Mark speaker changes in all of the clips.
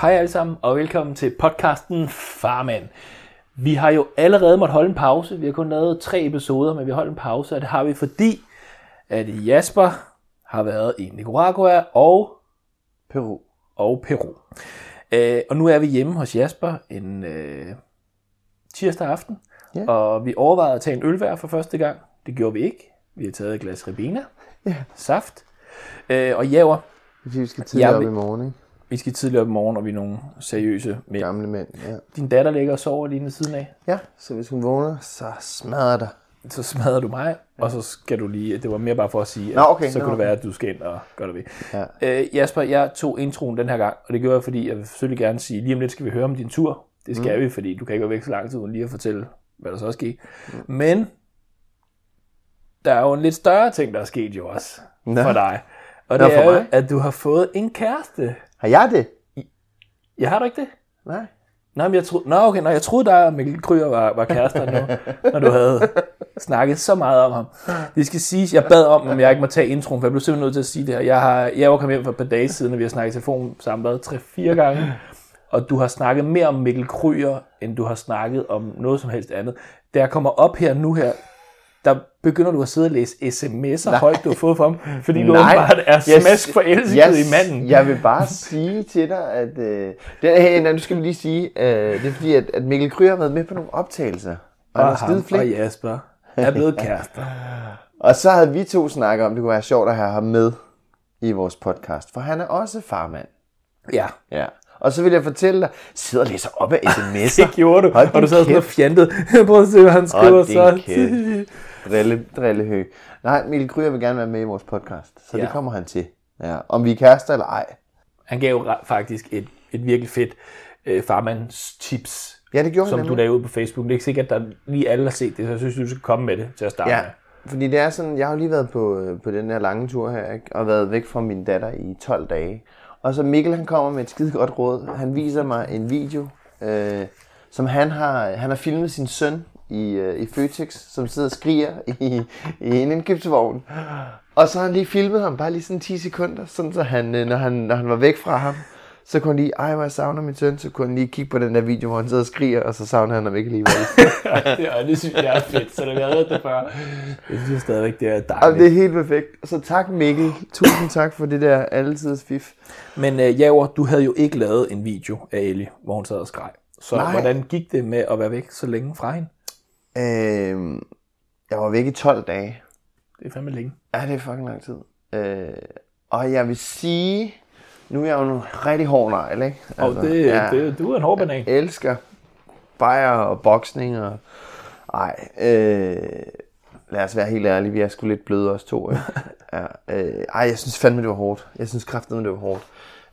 Speaker 1: Hej alle sammen, og velkommen til podcasten Farmand. Vi har jo allerede måttet holde en pause. Vi har kun lavet tre episoder, men vi har holdt en pause, og det har vi fordi, at Jasper har været i Nicaragua og
Speaker 2: Peru.
Speaker 1: og Peru. Øh, og nu er vi hjemme hos Jasper en øh, tirsdag aften,
Speaker 2: Ja.
Speaker 1: og vi overvejede at tage en øl hver for første gang. Det gjorde vi ikke. Vi har taget et glas Ribena,
Speaker 2: Ja.
Speaker 1: saft, øh, og javer.
Speaker 2: Fordi vi skal tidligere
Speaker 1: Jeg
Speaker 2: op i morgen, ikke?
Speaker 1: Vi skal tidligere op i morgen, og vi er nogle seriøse mænd.
Speaker 2: Gamle mænd, ja.
Speaker 1: Din datter ligger og sover lige ved siden af.
Speaker 2: Ja, så hvis hun vågner, så smadrer der.
Speaker 1: så smadrer du mig, og så skal du lige, det var mere bare for at sige, at
Speaker 2: Nå, okay,
Speaker 1: så
Speaker 2: nå,
Speaker 1: kunne det
Speaker 2: okay.
Speaker 1: være, at du skal ind og gøre det ved.
Speaker 2: Ja.
Speaker 1: Øh, Jasper, jeg tog introen den her gang, og det gjorde jeg, fordi jeg vil selvfølgelig gerne sige, lige om lidt skal vi høre om din tur. Det skal mm. vi, fordi du kan ikke være væk så lang tid, uden lige at fortælle, hvad der så er sket. Mm. Men der er jo en lidt større ting, der er sket jo også
Speaker 2: Nå.
Speaker 1: for dig. Og
Speaker 2: Nå,
Speaker 1: det
Speaker 2: for
Speaker 1: er jo,
Speaker 2: mig?
Speaker 1: at du har fået en kæreste.
Speaker 2: Har jeg det?
Speaker 1: Jeg har du ikke det?
Speaker 2: Nej.
Speaker 1: Nå, men jeg troede, nå, okay, nå, jeg troede, der Mikkel Kryger var, var kærester nu, når du havde snakket så meget om ham. Det skal siges, jeg bad om, om jeg ikke må tage introen, for jeg blev simpelthen nødt til at sige det her. Jeg, har, jeg var kommet hjem for et par dage siden, og vi har snakket i telefon sammen hvad, tre-fire gange, og du har snakket mere om Mikkel Kryger, end du har snakket om noget som helst andet. Da jeg kommer op her nu her, der begynder du at sidde og læse sms'er højt, du har fået fra ham, fordi du
Speaker 2: Nej.
Speaker 1: åbenbart er smask forelsket
Speaker 2: jeg,
Speaker 1: i manden.
Speaker 2: Jeg vil bare sige til dig, at... Øh, det, hey, nej, nu skal vi lige sige, øh, det er fordi, at, at Mikkel Kryger har været med på nogle optagelser. Og han er
Speaker 1: og
Speaker 2: skide
Speaker 1: ham og. Jasper er blevet kærester.
Speaker 2: Og så havde vi to snakket om, det kunne være sjovt at have ham med i vores podcast. For han er også farmand.
Speaker 1: Ja,
Speaker 2: Ja. Og så vil jeg fortælle dig, sidder og læser op af sms'er.
Speaker 1: Det gjorde du,
Speaker 2: Hold
Speaker 1: og du sad sådan og fjantede. Prøv at se, hvad han skriver så.
Speaker 2: Drille, drillehø. Nej, Mikkel Kryger vil gerne være med i vores podcast, så
Speaker 1: Ja.
Speaker 2: det kommer han til. Ja. Om vi er kærester eller ej.
Speaker 1: Han gav faktisk et, et virkelig fedt øh, farmands tips,
Speaker 2: Ja, det gjorde
Speaker 1: som
Speaker 2: han
Speaker 1: du lavede ud på Facebook. Det er ikke sikkert, at der lige alle har set det, så jeg synes, du skal komme med det til at starte
Speaker 2: Ja,
Speaker 1: med.
Speaker 2: fordi det er sådan, jeg har jo lige været på, øh, på den her lange tur her, ikke? og været væk fra min datter i 12 dage. Og så Mikkel, han kommer med et skide godt råd. Han viser mig en video, øh, som han har, han har filmet sin søn i, øh, i Føtex, som sidder og skriger i, i en indkøbsvogn. Og så har han lige filmet ham, bare lige sådan 10 sekunder, sådan så han, øh, når, han, når han var væk fra ham, så kunne han lige, ej hvor jeg savner min søn, så kunne han lige kigge på den der video, hvor han sidder og skriger, og så savner han ham ikke alligevel.
Speaker 1: ja, det synes jeg er fedt, så det har været det før. Jeg synes stadigvæk, det er
Speaker 2: Jamen,
Speaker 1: dejligt.
Speaker 2: det er helt perfekt. Så tak Mikkel. Tusind tak for det der altid fif.
Speaker 1: Men øh, Javer, du havde jo ikke lavet en video af Ellie, hvor hun sad og skreg. Så
Speaker 2: Nej.
Speaker 1: hvordan gik det med at være væk så længe fra hende?
Speaker 2: Øhm, jeg var væk i 12 dage.
Speaker 1: Det er fandme længe.
Speaker 2: Ja, det er fucking lang tid. Øh, og jeg vil sige, nu er jeg jo en rigtig hård negl, ikke?
Speaker 1: Og det, ja. det, du er en hård banan.
Speaker 2: Jeg elsker bajer og boksning og... Ej, øh, lad os være helt ærlige, vi er sgu lidt bløde os to. Ikke? ja, øh, ej, jeg synes fandme, det var hårdt. Jeg synes kraftedeme, det var hårdt.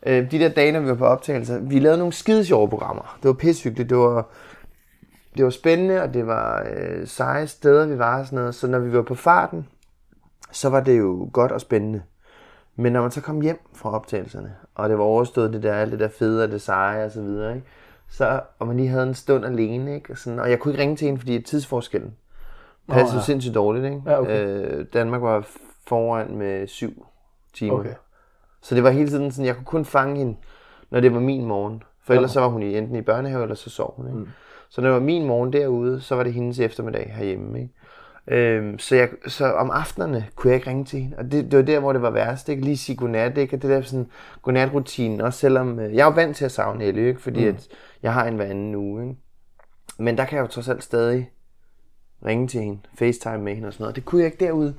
Speaker 2: Øh, de der dage, når vi var på optagelser, vi lavede nogle skide sjove programmer. Det var pissehyggeligt, det var, det var spændende, og det var øh, seje steder, vi var og sådan noget. Så når vi var på farten, så var det jo godt og spændende. Men når man så kom hjem fra optagelserne, og det var overstået det der, alt det der fede og det seje og så videre, ikke? Så, og man lige havde en stund alene, ikke? Og, sådan, og jeg kunne ikke ringe til hende, fordi tidsforskellen passede
Speaker 1: ja.
Speaker 2: ja. sindssygt dårligt, ikke?
Speaker 1: Ja, okay.
Speaker 2: øh, Danmark var foran med 7 timer.
Speaker 1: Okay.
Speaker 2: Så det var hele tiden sådan, jeg kunne kun fange hende, når det var min morgen. For ellers så var hun i, enten i børnehave, eller så sov hun. Ikke? Mm. Så når det var min morgen derude, så var det hendes eftermiddag herhjemme. Ikke? Øhm, så, jeg, så om aftenerne kunne jeg ikke ringe til hende. Og det, det var der, hvor det var værst. Ikke? Lige sige godnat. Ikke? Og det der sådan godnatrutinen. Også selvom øh, jeg er jo vant til at savne Ellie, ikke? fordi mm. at jeg har en hver anden uge. Ikke? Men der kan jeg jo trods alt stadig ringe til hende, facetime med hende og sådan noget. Det kunne jeg ikke derude.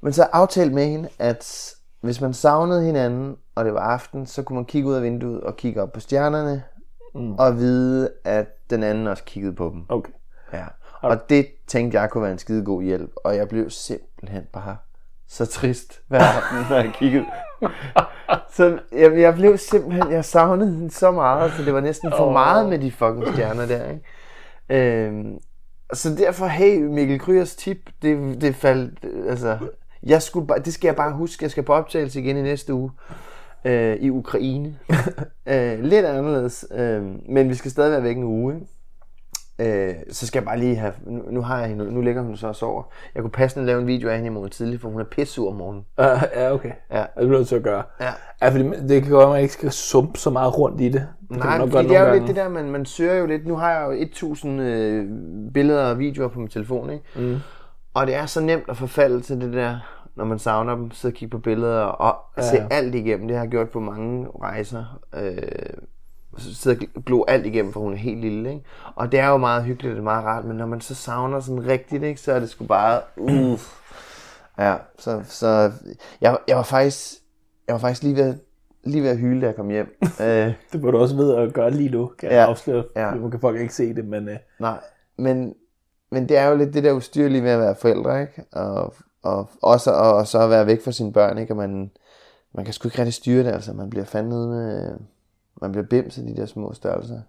Speaker 2: Men så aftalte med hende, at hvis man savnede hinanden, og det var aften, så kunne man kigge ud af vinduet og kigge op på stjernerne, mm. og vide, at den anden også kiggede på dem.
Speaker 1: Okay.
Speaker 2: Ja. Og det tænkte jeg kunne være en skide god hjælp, og jeg blev simpelthen bare så trist hver aften, når jeg kiggede. så jeg, jeg blev simpelthen, jeg savnede hende så meget, så det var næsten for meget med de fucking stjerner der, ikke? Øhm, så derfor, hey, Mikkel Kryers tip, det, det faldt, altså, jeg skulle bare, det skal jeg bare huske, jeg skal på optagelse igen i næste uge øh, i Ukraine. øh, lidt anderledes, øh, men vi skal stadig være væk en uge, ikke? Øh, så skal jeg bare lige have, nu, nu har jeg hende, nu ligger hun så og sover. Jeg kunne passende lave en video af hende i morgen tidlig, for hun er pissur om morgenen.
Speaker 1: Uh, ja, okay.
Speaker 2: Ja.
Speaker 1: Det bliver nødt til at gøre.
Speaker 2: Ja.
Speaker 1: Ja, fordi det kan godt at man ikke skal sumpe så meget rundt i det. det
Speaker 2: Nej,
Speaker 1: godt
Speaker 2: det er jo
Speaker 1: nogle
Speaker 2: lidt det der, man, man søger jo lidt. Nu har jeg jo 1000 øh, billeder og videoer på min telefon, ikke? Mm. Og det er så nemt at forfalde til det der, når man savner dem, så kigge på billeder og ja. se alt igennem. Det har jeg gjort på mange rejser. Øh, så sidder og glo alt igennem, for hun er helt lille, ikke? Og det er jo meget hyggeligt, det er meget rart, men når man så savner sådan rigtigt, ikke, så er det sgu bare, uff. Ja, så, så jeg, jeg var faktisk, jeg var faktisk lige ved, lige ved at hyle, da jeg kom hjem. øh,
Speaker 1: Det må du også ved at gøre lige nu, kan jeg
Speaker 2: Ja.
Speaker 1: afsløre.
Speaker 2: Ja.
Speaker 1: Nu kan folk ikke se det, men uh,
Speaker 2: nej, men, men det er jo lidt det der ustyrlige ved at være forældre, ikke? Og, og også og, og så at være væk fra sine børn, ikke? Og man, man kan sgu ikke rigtig styre det, altså. Man bliver fandme med, man bliver bims af de der små størrelser.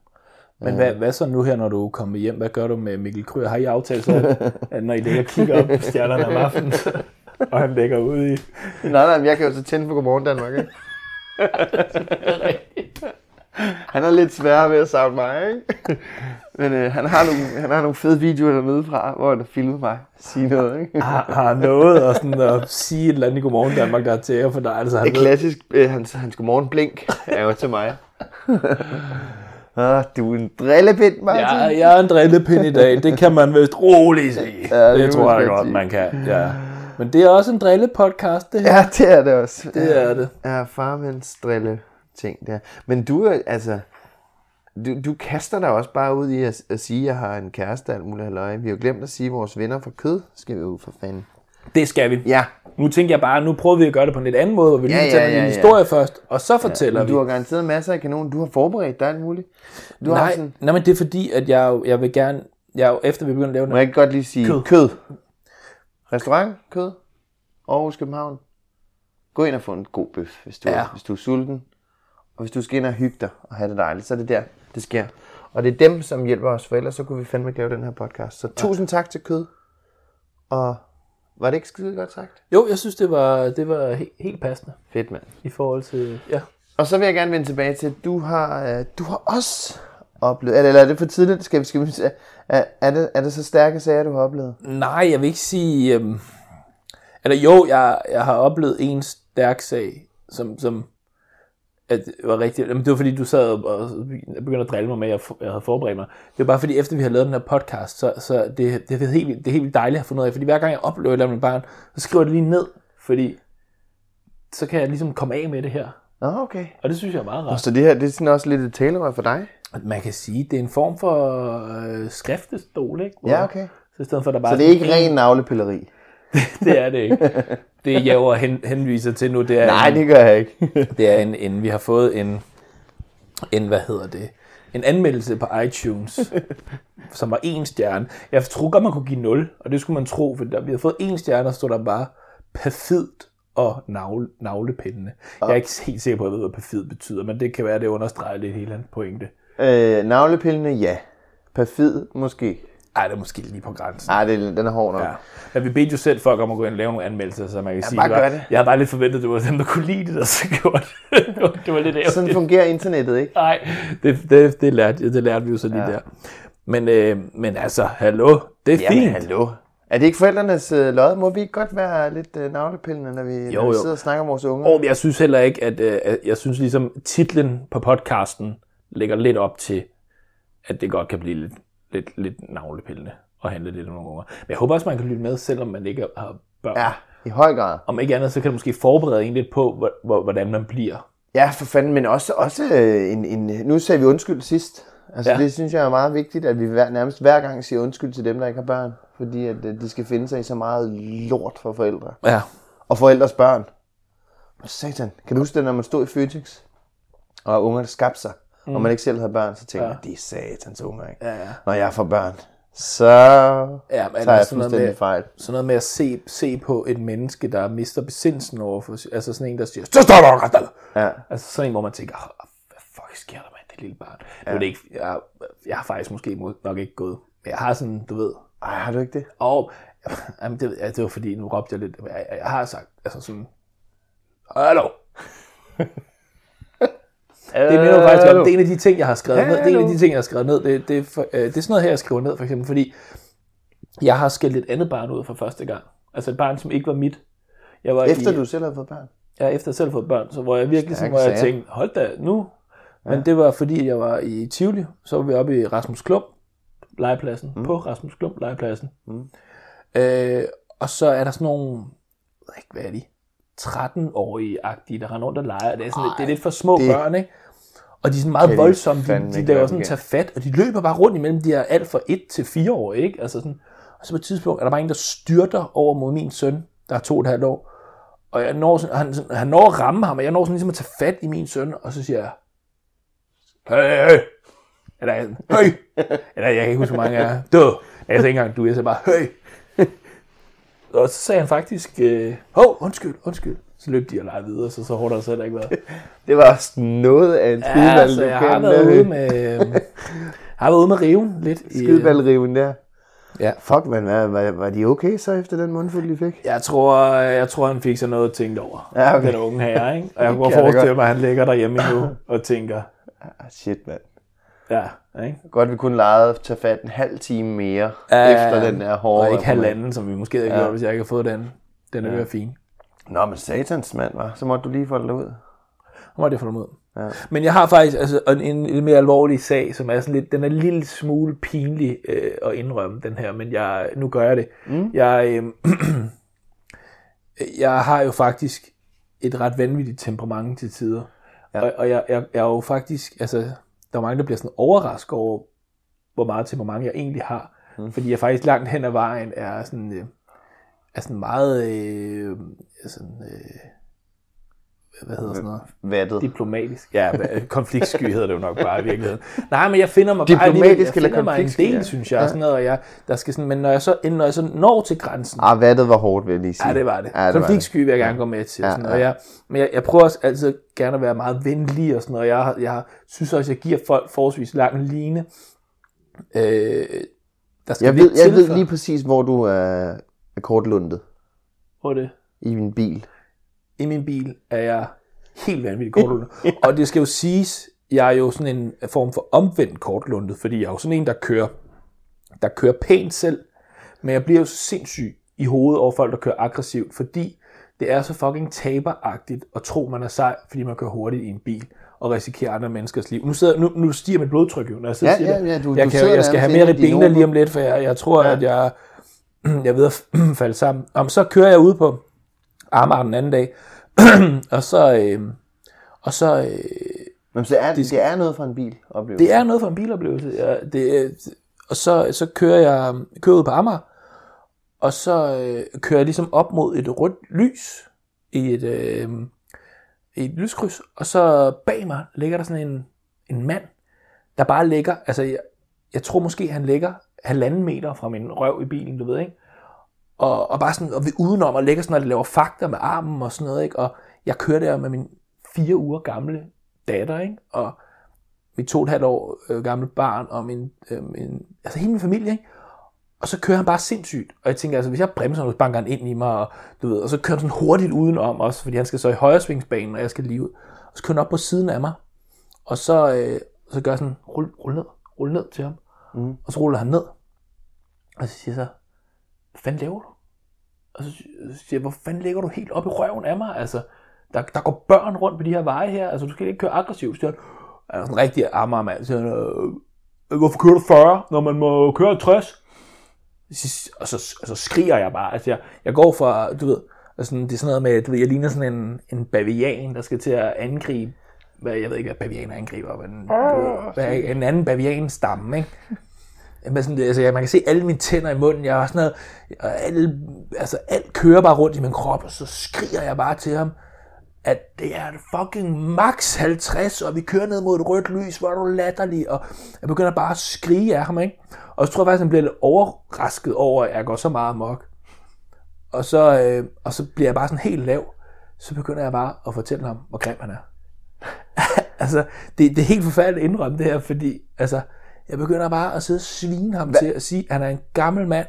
Speaker 1: Men hvad, hvad så nu her, når du kommer hjem? Hvad gør du med Mikkel Kryger? Har I aftalt så, at når I ligger og kigger op på stjernerne om aftenen, og han ligger ude i...
Speaker 2: Nej, nej, men jeg kan jo så tænde på Godmorgen Danmark, ikke? Han er lidt sværere ved at savne mig, ikke? Men øh, han, har nogle, han har nogle fede videoer dernede fra, hvor han har filmet mig sige noget, ikke?
Speaker 1: Har, har noget at, sådan, at sige et eller andet Godmorgen Danmark, der er til jer for dig? Altså, han
Speaker 2: Det er klassisk, øh, hans, hans Godmorgen Blink er jo til mig. ah, du er en drillepind, Martin.
Speaker 1: Ja, jeg er en drillepind i dag. Det kan man vist roligt sige.
Speaker 2: Ja, det
Speaker 1: det, tror jeg
Speaker 2: godt sige.
Speaker 1: man kan. Ja. Men det er også en drillepodcast, det her.
Speaker 2: Ja, det er det også.
Speaker 1: Det er det.
Speaker 2: Ja, farmænds drille ting der. Men du er, altså, du, du kaster dig også bare ud i at, at sige, at jeg har en kæreste og alt muligt halløj. Vi har jo glemt at sige, at vores venner fra kød skal vi ud for fanden.
Speaker 1: Det skal vi.
Speaker 2: Ja,
Speaker 1: Nu tænker jeg bare, nu prøver vi at gøre det på en lidt anden måde, hvor vi lige
Speaker 2: Ja,
Speaker 1: ja, fortæller
Speaker 2: ja,
Speaker 1: en
Speaker 2: ja, ja.
Speaker 1: historie først, og så fortæller
Speaker 2: men
Speaker 1: vi.
Speaker 2: du har garanteret masser af kanonen. Du har forberedt dig alt muligt. Du har
Speaker 1: Nej,
Speaker 2: sådan,
Speaker 1: nej, men det er fordi, at jeg, jeg vil gerne, jeg, er efter vi begynder at lave
Speaker 2: må
Speaker 1: den,
Speaker 2: jeg ikke godt lige sige
Speaker 1: Kød.
Speaker 2: kød. Restaurant, kød, Aarhus, København. Gå ind og få en god bøf, hvis du,
Speaker 1: Ja.
Speaker 2: ja. hvis du er sulten. Og hvis du skal ind og hygge dig og have det dejligt, så er det der, det sker. Og det er dem, som hjælper os, for ellers så kunne vi fandme ikke lave den her podcast. Så tusind tak til kød. Og var det ikke skide godt sagt?
Speaker 1: Jo, jeg synes, det var, det var he, helt passende
Speaker 2: Fedt, mand.
Speaker 1: i forhold til, ja.
Speaker 2: Og så vil jeg gerne vende tilbage til, at du har, øh, du har også oplevet, eller eller er det for tidligt, skal, vi- skal vi, er, er, det, er det så stærke sager, du har oplevet?
Speaker 1: Nej, jeg vil ikke sige, øhm, eller jo, jeg, jeg har oplevet en stærk sag, som, som at det var rigtigt. Jamen, det var fordi, du sad og og begyndte at drille mig med, at jeg, havde forberedt mig. Det var bare fordi, efter vi havde lavet den her podcast, så, så det, det, er helt, det er helt dejligt at få noget af. Fordi hver gang jeg oplever et eller andet barn, så skriver jeg det lige ned, fordi så kan jeg ligesom komme af med det her.
Speaker 2: Nå, okay.
Speaker 1: Og det synes jeg er meget rart.
Speaker 2: Så det her, det er sådan også lidt et talerør for dig?
Speaker 1: At Man kan sige, det er en form for øh, skriftestol, ikke? Hvor-
Speaker 2: Ja, okay.
Speaker 1: Så i stedet for, at der bare
Speaker 2: Så det er ikke ren navlepilleri?
Speaker 1: det er det ikke. Det jeg jo hen, henviser til nu, det er,
Speaker 2: Nej,
Speaker 1: en,
Speaker 2: det gør jeg ikke.
Speaker 1: det er en, en, vi har fået en, en, hvad hedder det, en anmeldelse på iTunes, som var en stjerne. Jeg tror godt, man kunne give 0, og det skulle man tro, for der, vi har fået en stjerne, og stod der bare perfidt og navle, navlepindende. Jeg er ikke helt sikker på, at jeg ved, hvad perfid betyder, men det kan være, at det understreger lidt hele hans pointe.
Speaker 2: øh, navlepillene, ja. Perfid, måske.
Speaker 1: Ej, det er måske lige på grænsen.
Speaker 2: Nej, det, den er hård nok.
Speaker 1: Ja. Men vi bedte jo selv folk om at gå ind og lave nogle anmeldelser, så man kan sige,
Speaker 2: bare
Speaker 1: var,
Speaker 2: det.
Speaker 1: jeg havde bare lidt forventet, at det var dem, der kunne lide det, der så gjorde det. det var lidt ærgerligt.
Speaker 2: Sådan fungerer internettet, ikke?
Speaker 1: Nej, det, det, det, lærte, det lærte vi jo så lige ja. der. Men, øh, men altså, hallo, det er
Speaker 2: Jamen,
Speaker 1: fint.
Speaker 2: hallo. Er det ikke forældrenes øh, lod? Må vi ikke godt være lidt øh, navlepillende, når vi, jo, når vi
Speaker 1: jo.
Speaker 2: sidder og snakker om vores unger?
Speaker 1: Og jeg synes heller ikke, at øh, jeg synes ligesom titlen på podcasten lægger lidt op til, at det godt kan blive lidt, lidt, lidt navlepillende og handle om nogle unger. Men jeg håber også, man kan lytte med, selvom man ikke har børn.
Speaker 2: Ja, i høj grad.
Speaker 1: Om ikke andet, så kan det måske forberede en lidt på, hvor- hvor- hvordan man bliver.
Speaker 2: Ja, for fanden, men også, også øh, en, en... Nu sagde vi undskyld sidst. Altså,
Speaker 1: Ja.
Speaker 2: det synes jeg er meget vigtigt, at vi hver, nærmest hver gang siger undskyld til dem, der ikke har børn. Fordi at øh, de skal finde sig i så meget lort for forældre.
Speaker 1: Ja.
Speaker 2: Og forældres børn. Satan. Kan du huske det, når man stod i Føtex? Og ungerne skabte sig. Mm. Og man ikke selv havde børn, så tænkte ja. jeg, de er satans unger, ikke?
Speaker 1: Ja, ja.
Speaker 2: Når jeg får børn, så
Speaker 1: Ja, men
Speaker 2: tager jeg
Speaker 1: sådan noget med-
Speaker 2: fejl.
Speaker 1: Sådan noget med at se, se på et menneske, der mister besindelsen over for, altså sådan en, der siger, så står der!
Speaker 2: Ja.
Speaker 1: Altså sådan en, hvor man tænker, "Åh, hvad fuck sker der med det lille barn? Ja. Nu er det ikke, jeg, jeg har faktisk måske må- nok ikke gået, men jeg har sådan, du ved,
Speaker 2: Ej, har du ikke det?
Speaker 1: og jamen, det, ja, det var fordi, nu råbte jeg lidt, jeg, jeg har sagt, altså sådan, hallo, det minder faktisk om, det er en af de ting, jeg har skrevet ned. Det er en af de ting, jeg har skrevet ned. Det, det, er for, øh, det er sådan noget her, jeg skriver ned, for eksempel, fordi jeg har skældt et andet barn ud for første gang. Altså et barn, som ikke var mit. Jeg var
Speaker 2: Efter
Speaker 1: i,
Speaker 2: du selv har fået børn?
Speaker 1: Ja, efter jeg selv har fået børn, så hvor jeg virkelig sådan, hvor jeg tænkte, hold da, nu. Men det var fordi, jeg var i Tivoli, så var vi oppe i Rasmus Klump, legepladsen, mm. på Rasmus Klump, legepladsen. Mm. Øh, og så er der sådan nogle, jeg ved ikke, hvad er de, 13-årige-agtige, der render rundt og leger. Det er, sådan, lidt, det er lidt for små
Speaker 2: det-
Speaker 1: børn, ikke? Og de er sådan meget voldsomme, de, de laver sådan tage fat, og de løber bare rundt imellem de her alt fra 1 til 4 år, ikke? Altså sådan, og så på et tidspunkt er der bare en, der styrter over mod min søn, der er to og et halvt år. Og jeg når sådan, han, sådan, han når at ramme ham, og jeg når sådan ligesom at tage fat i min søn, og så siger jeg, hey, hey. Eller, hey. Eller jeg kan ikke huske, hvor mange er. Du. Jeg sagde ikke engang du, jeg sagde bare, hey. Og så sagde han faktisk, øh, hov, undskyld, undskyld. Så løb de og legede videre, så så hårdt har det heller ikke været.
Speaker 2: Det var også noget af en
Speaker 1: Ja,
Speaker 2: skideball,
Speaker 1: altså,
Speaker 2: du
Speaker 1: jeg har været ude med, øh, har været ude med riven lidt. øh,
Speaker 2: Skideballriven der.
Speaker 1: Ja.
Speaker 2: Fuck, man, var, var, var de okay så efter den mundfuld, de fik?
Speaker 1: Jeg tror, jeg tror, han fik sig noget at tænke over.
Speaker 2: Ja, okay.
Speaker 1: Den unge herre, ikke? Og jeg kunne forestille mig, at han ligger derhjemme nu og tænker,
Speaker 2: Ah, shit, mand.
Speaker 1: Ja, ikke?
Speaker 2: Godt, vi kunne lege at tage fat en halv time mere
Speaker 1: Ja,
Speaker 2: efter den der hårde...
Speaker 1: Og ikke halvanden, som vi måske havde gjort, hvis jeg ikke havde fået den. Den er ja. fin.
Speaker 2: Nå, men satans mand, var. Så måtte du lige få det ud.
Speaker 1: Nu var det for ud. Ja. Men jeg har faktisk altså, en, en, en mere alvorlig sag, som er sådan lidt, den er en lille smule pinlig øh, at indrømme, den her, men jeg, nu gør jeg det. Mm. Jeg, øh, jeg har jo faktisk et ret vanvittigt temperament til tider. Ja. Og, og jeg, jeg, jeg er jo faktisk, altså, der er mange, der bliver sådan overrasket over, hvor meget temperament jeg egentlig har. Mm. Fordi jeg faktisk langt hen ad vejen er sådan, øh, er sådan meget, øh, sådan, øh, hvad hedder sådan noget?
Speaker 2: Vattet.
Speaker 1: Diplomatisk. Ja, konfliktsky hedder det jo nok bare i virkeligheden. Nej, men jeg finder mig bare
Speaker 2: Diplomatisk
Speaker 1: alligevel- jeg
Speaker 2: eller
Speaker 1: finder mig en del,
Speaker 2: ja.
Speaker 1: synes jeg. Sådan noget, og jeg der skal sådan, men når jeg, så, når jeg så når til grænsen,
Speaker 2: Ah, vattet var hårdt, vil jeg lige sige.
Speaker 1: Ja, det var det.
Speaker 2: Ja,
Speaker 1: Ja,
Speaker 2: det var
Speaker 1: Konfliktsky vil jeg gerne gå med til.
Speaker 2: Ja,
Speaker 1: Ja, sådan,
Speaker 2: ja.
Speaker 1: og jeg, men jeg, jeg prøver også altid gerne at være meget venlig og sådan noget. Jeg, jeg synes også, jeg giver folk forholdsvis lang line. Øh, der skal
Speaker 2: Jeg ved, jeg ved lige præcis, hvor du er, er kortlundet
Speaker 1: Hvor er det?
Speaker 2: i min bil.
Speaker 1: I min bil er jeg helt vanvittigt kortlundet. Og det skal jo siges, jeg er jo sådan en form for omvendt kortlundet, fordi jeg er jo sådan en, der kører, der kører pænt selv, men jeg bliver jo så sindssyg i hovedet over folk, der kører aggressivt, fordi det er så fucking taberagtigt at tro, man er sej, fordi man kører hurtigt i en bil og risikerer andre menneskers liv. Nu, sidder, nu, nu stiger mit blodtryk jo, når jeg sidder
Speaker 2: Ja, ja, ja, du-
Speaker 1: jeg,
Speaker 2: du
Speaker 1: kan, jeg skal have mere
Speaker 2: i
Speaker 1: ribena
Speaker 2: dine
Speaker 1: lige om lidt, for jeg, jeg tror,
Speaker 2: ja.
Speaker 1: at jeg, jeg er ved at falde sammen. Om så kører jeg ud på Amager den anden dag, og så, øh, og så øh,
Speaker 2: Men så er, det, det er noget for en bil, oplevelse.
Speaker 1: det er noget for en biloplevelse. Ja, det, er- og så, så kører jeg kører ud på Amager, og så øh, kører jeg ligesom op mod et rødt lys i et, øh, i et lyskryds, og så bag mig ligger der sådan en, en mand, der bare ligger, altså jeg, jeg tror måske han ligger halvanden meter fra min røv i bilen, du ved ikke, og, og bare sådan, og ved udenom og ligger sådan og laver fakta med armen og sådan noget, ikke? og jeg kører der med min fire uger gamle datter, ikke? og mit to og et halvt år øh, gamle barn, og min, øh, min, altså hele min familie, ikke? Og så kører han bare sindssygt. Og jeg tænker, altså, hvis jeg bremser, så banker han ind i mig, og, du ved, og så kører han sådan hurtigt udenom også, fordi han skal så i højre svingsbanen, og jeg skal lige ud. Og så kører han op på siden af mig, og så, øh, så gør jeg sådan, rul, rul ned, rul ned til ham. Mm. Og så ruller han ned. Og så siger jeg så, hvad fanden laver du? Og så siger jeg, hvor fanden ligger du helt op i røven af mig? Altså, der, der går børn rundt på de her veje her. Altså, du skal ikke køre aggressivt. Så siger han, han er sådan en rigtig ammermand. Så siger han, øh, øh, hvorfor kører du 40, når man må køre 60? Og så, og så skriger jeg bare. Altså, jeg, jeg går fra, du ved, altså, det er sådan noget med, du ved, jeg ligner sådan en, en bavian, der skal til at angribe hvad, jeg ved ikke, hvad bavianer angriber, men du, hvad, en anden bavian stamme, ikke? Jamen sådan, altså, ja, man kan se alle mine tænder i munden, jeg har sådan noget, og alle, altså, alt kører bare rundt i min krop, og så skriger jeg bare til ham, at det er fucking max 50, og vi kører ned mod et rødt lys, hvor er du latterlig, og jeg begynder bare at skrige af ham, ikke? Og så tror jeg faktisk, han bliver lidt overrasket over, at jeg går så meget amok. Og så, øh, og så bliver jeg bare sådan helt lav. Så begynder jeg bare at fortælle ham, hvor grim han er. altså, det, det er helt forfærdeligt at indrømme det her, fordi altså, jeg begynder bare at sidde og svine ham Hva? til at sige, at han er en gammel mand,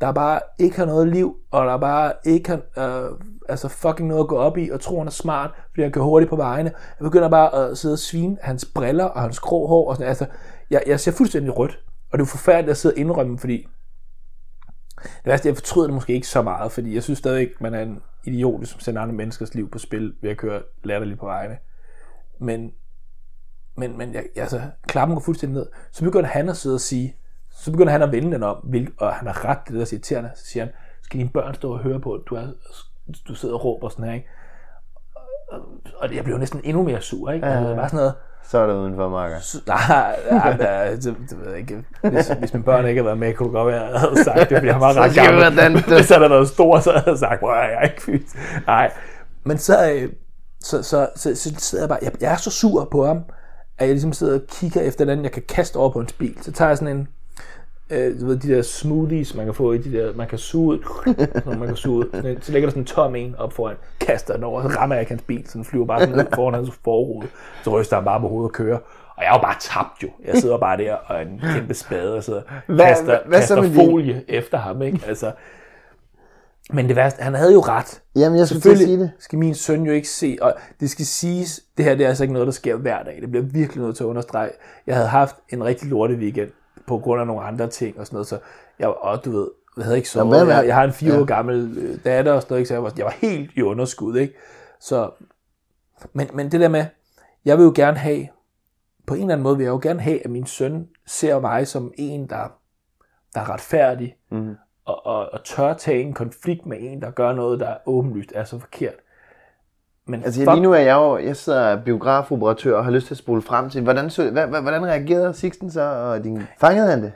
Speaker 1: der bare ikke har noget liv, og der bare ikke har øh, altså fucking noget at gå op i, og tror han er smart, fordi han kører hurtigt på vejene. Jeg begynder bare at sidde og svine hans briller og hans grå hår, og sådan, altså, jeg, jeg ser fuldstændig rødt, og det er forfærdeligt at sidde og indrømme, fordi det værste, jeg fortryder det måske ikke så meget, fordi jeg synes stadigvæk, man er en idiot, som sender andre menneskers liv på spil ved at køre latterligt på vejene. Men, men, men jeg, altså, klappen går fuldstændig ned. Så begynder han at sidde og sige, så begynder han at vende den om, hvil, og han har ret, det der er irriterende. Så siger han, skal dine børn stå og høre på, at du, er, du sidder og råber sådan her, ikke? Og jeg blev næsten endnu mere sur, ikke? Altså, det var sådan noget,
Speaker 2: så er det udenfor, Marker.
Speaker 1: Nej, nej, nej det, det, ved jeg ikke. Hvis, hvis mine børn ikke havde været med, kunne du godt være, at have sagt det, han var ret gammel. Hvis han havde været stor, så havde jeg sagt, hvor jeg er ikke fysisk. Nej, men så, øh, så, så, så, så sidder jeg bare, jeg, jeg er så sur på ham, at jeg ligesom sidder og kigger efter den, jeg kan kaste over på en bil. Så tager jeg sådan en, øh, du ved, de der smoothies, man kan få i de der, man kan suge ud, så man kan suge ud. Så lægger der sådan en tom en op foran, kaster den over, så rammer jeg ikke hans bil, så den flyver bare sådan ned foran hans forrude. Så ryster han bare på hovedet og kører. Og jeg er jo bare tabt jo. Jeg sidder bare der og en kæmpe spade og sidder hvad, kaster, hvad, hvad kaster folie din? efter ham, ikke? Altså, men det værste, han havde jo ret.
Speaker 2: Jamen, jeg skal sige det.
Speaker 1: skal min søn jo ikke se, og det skal siges, det her det er altså ikke noget, der sker hver dag. Det bliver virkelig nødt til at understrege. Jeg havde haft en rigtig lorte weekend på grund af nogle andre ting og sådan noget, så jeg var, og du ved, jeg havde ikke så jeg, jeg har en fire ja. år gammel øh, datter og sådan noget, så jeg var, jeg var helt i underskud, ikke? Så, men, men det der med, jeg vil jo gerne have, på en eller anden måde vil jeg jo gerne have, at min søn ser mig som en, der, der er retfærdig, mm og, og, og tør tage en konflikt med en, der gør noget, der åbenlyst er så forkert.
Speaker 2: Men altså, fuck... lige nu er jeg jo, jeg sidder biografoperatør og har lyst til at spole frem til, hvordan, så, hvordan reagerede Sixten så, og din, fangede han det?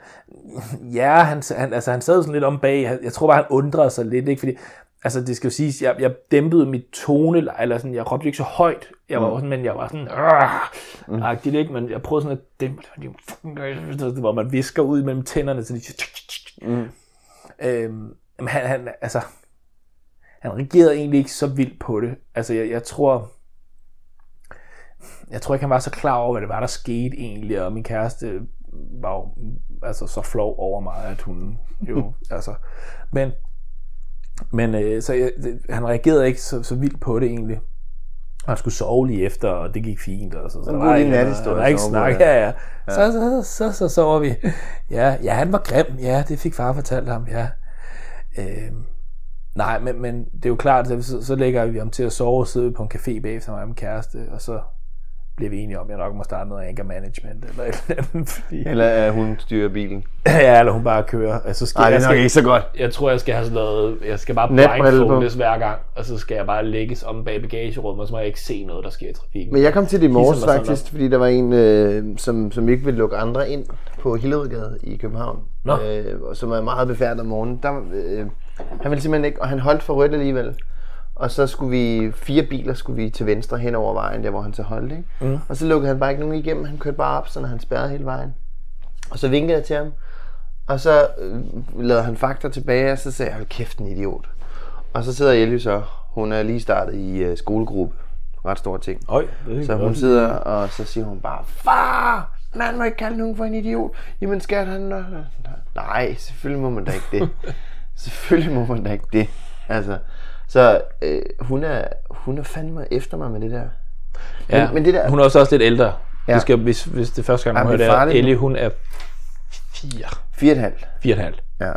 Speaker 1: Ja, han, han, altså, han sad sådan lidt om bag, jeg tror bare, han undrede sig lidt, ikke? fordi altså det skal jo siges, jeg, jeg dæmpede mit tone, eller sådan, jeg råbte ikke så højt, jeg var mm. sådan, men jeg var sådan, mm. agtigt, ikke? men jeg prøvede sådan at dæmpe hvor man visker ud mellem tænderne, så de mm. Øhm, han, han, altså, han reagerede egentlig ikke så vildt på det. Altså, jeg, jeg tror, jeg tror ikke, han var så klar over, hvad det var, der skete egentlig, og min kæreste var jo altså, så flov over mig, at hun jo, altså, men, men øh, så jeg, han reagerede ikke så, så vildt på det egentlig. Han skulle sove lige efter, og det gik fint. Og så, så
Speaker 2: der var ikke,
Speaker 1: der var ikke snak. Ja, ja. Så, så, så, så, så sover vi. Ja, ja, han var grim. Ja, det fik far fortalt ham. Ja. Øh, nej, men, men det er jo klart, så, så lægger vi ham til at sove og sidde på en café bagefter med min kæreste, og så bliver vi enige om, at jeg nok må starte noget anger management eller et eller andet. Fordi...
Speaker 2: Eller at hun styrer bilen.
Speaker 1: ja, eller hun bare kører. Altså, skal,
Speaker 2: Ej, det er nok
Speaker 1: skal,
Speaker 2: ikke så godt.
Speaker 1: Jeg tror, jeg skal have sådan noget, jeg skal bare blindfoldes hver gang, og så skal jeg bare lægges om bag bagagerummet, og så må jeg ikke se noget, der sker i trafikken.
Speaker 2: Men jeg kom til det i morges faktisk, fordi der var en, øh, som, som ikke ville lukke andre ind på Hillerødgade i København. Nå. Øh, som er meget befærdet om morgenen. Der, øh, han ville simpelthen ikke, og han holdt for rødt alligevel. Og så skulle vi, fire biler skulle vi til venstre hen over vejen, der hvor han så holdt, ikke? Mm. Og så lukkede han bare ikke nogen igennem, han kørte bare op, så han spærrede hele vejen. Og så vinkede jeg til ham, og så øh, lavede han fakta tilbage, og så sagde jeg, hold kæft en idiot. Og så sidder Ellie så, hun er lige startet i øh, skolegruppe, ret stor ting.
Speaker 1: Øj,
Speaker 2: så hun sidder, og så siger hun bare, far, man må ikke kalde nogen for en idiot. Jamen skal han... Nej, selvfølgelig må man da ikke det. selvfølgelig må man da ikke det. Altså, så øh, hun, er, hun er fandme efter mig med det der.
Speaker 1: Ja, men, men det der, hun er også, også lidt ældre. Ja. Det skal, hvis, hvis det første gang, hun hører det, Ellie, hun er fire.
Speaker 2: Fire og et halvt.
Speaker 1: Fire og et halvt.
Speaker 2: Ja.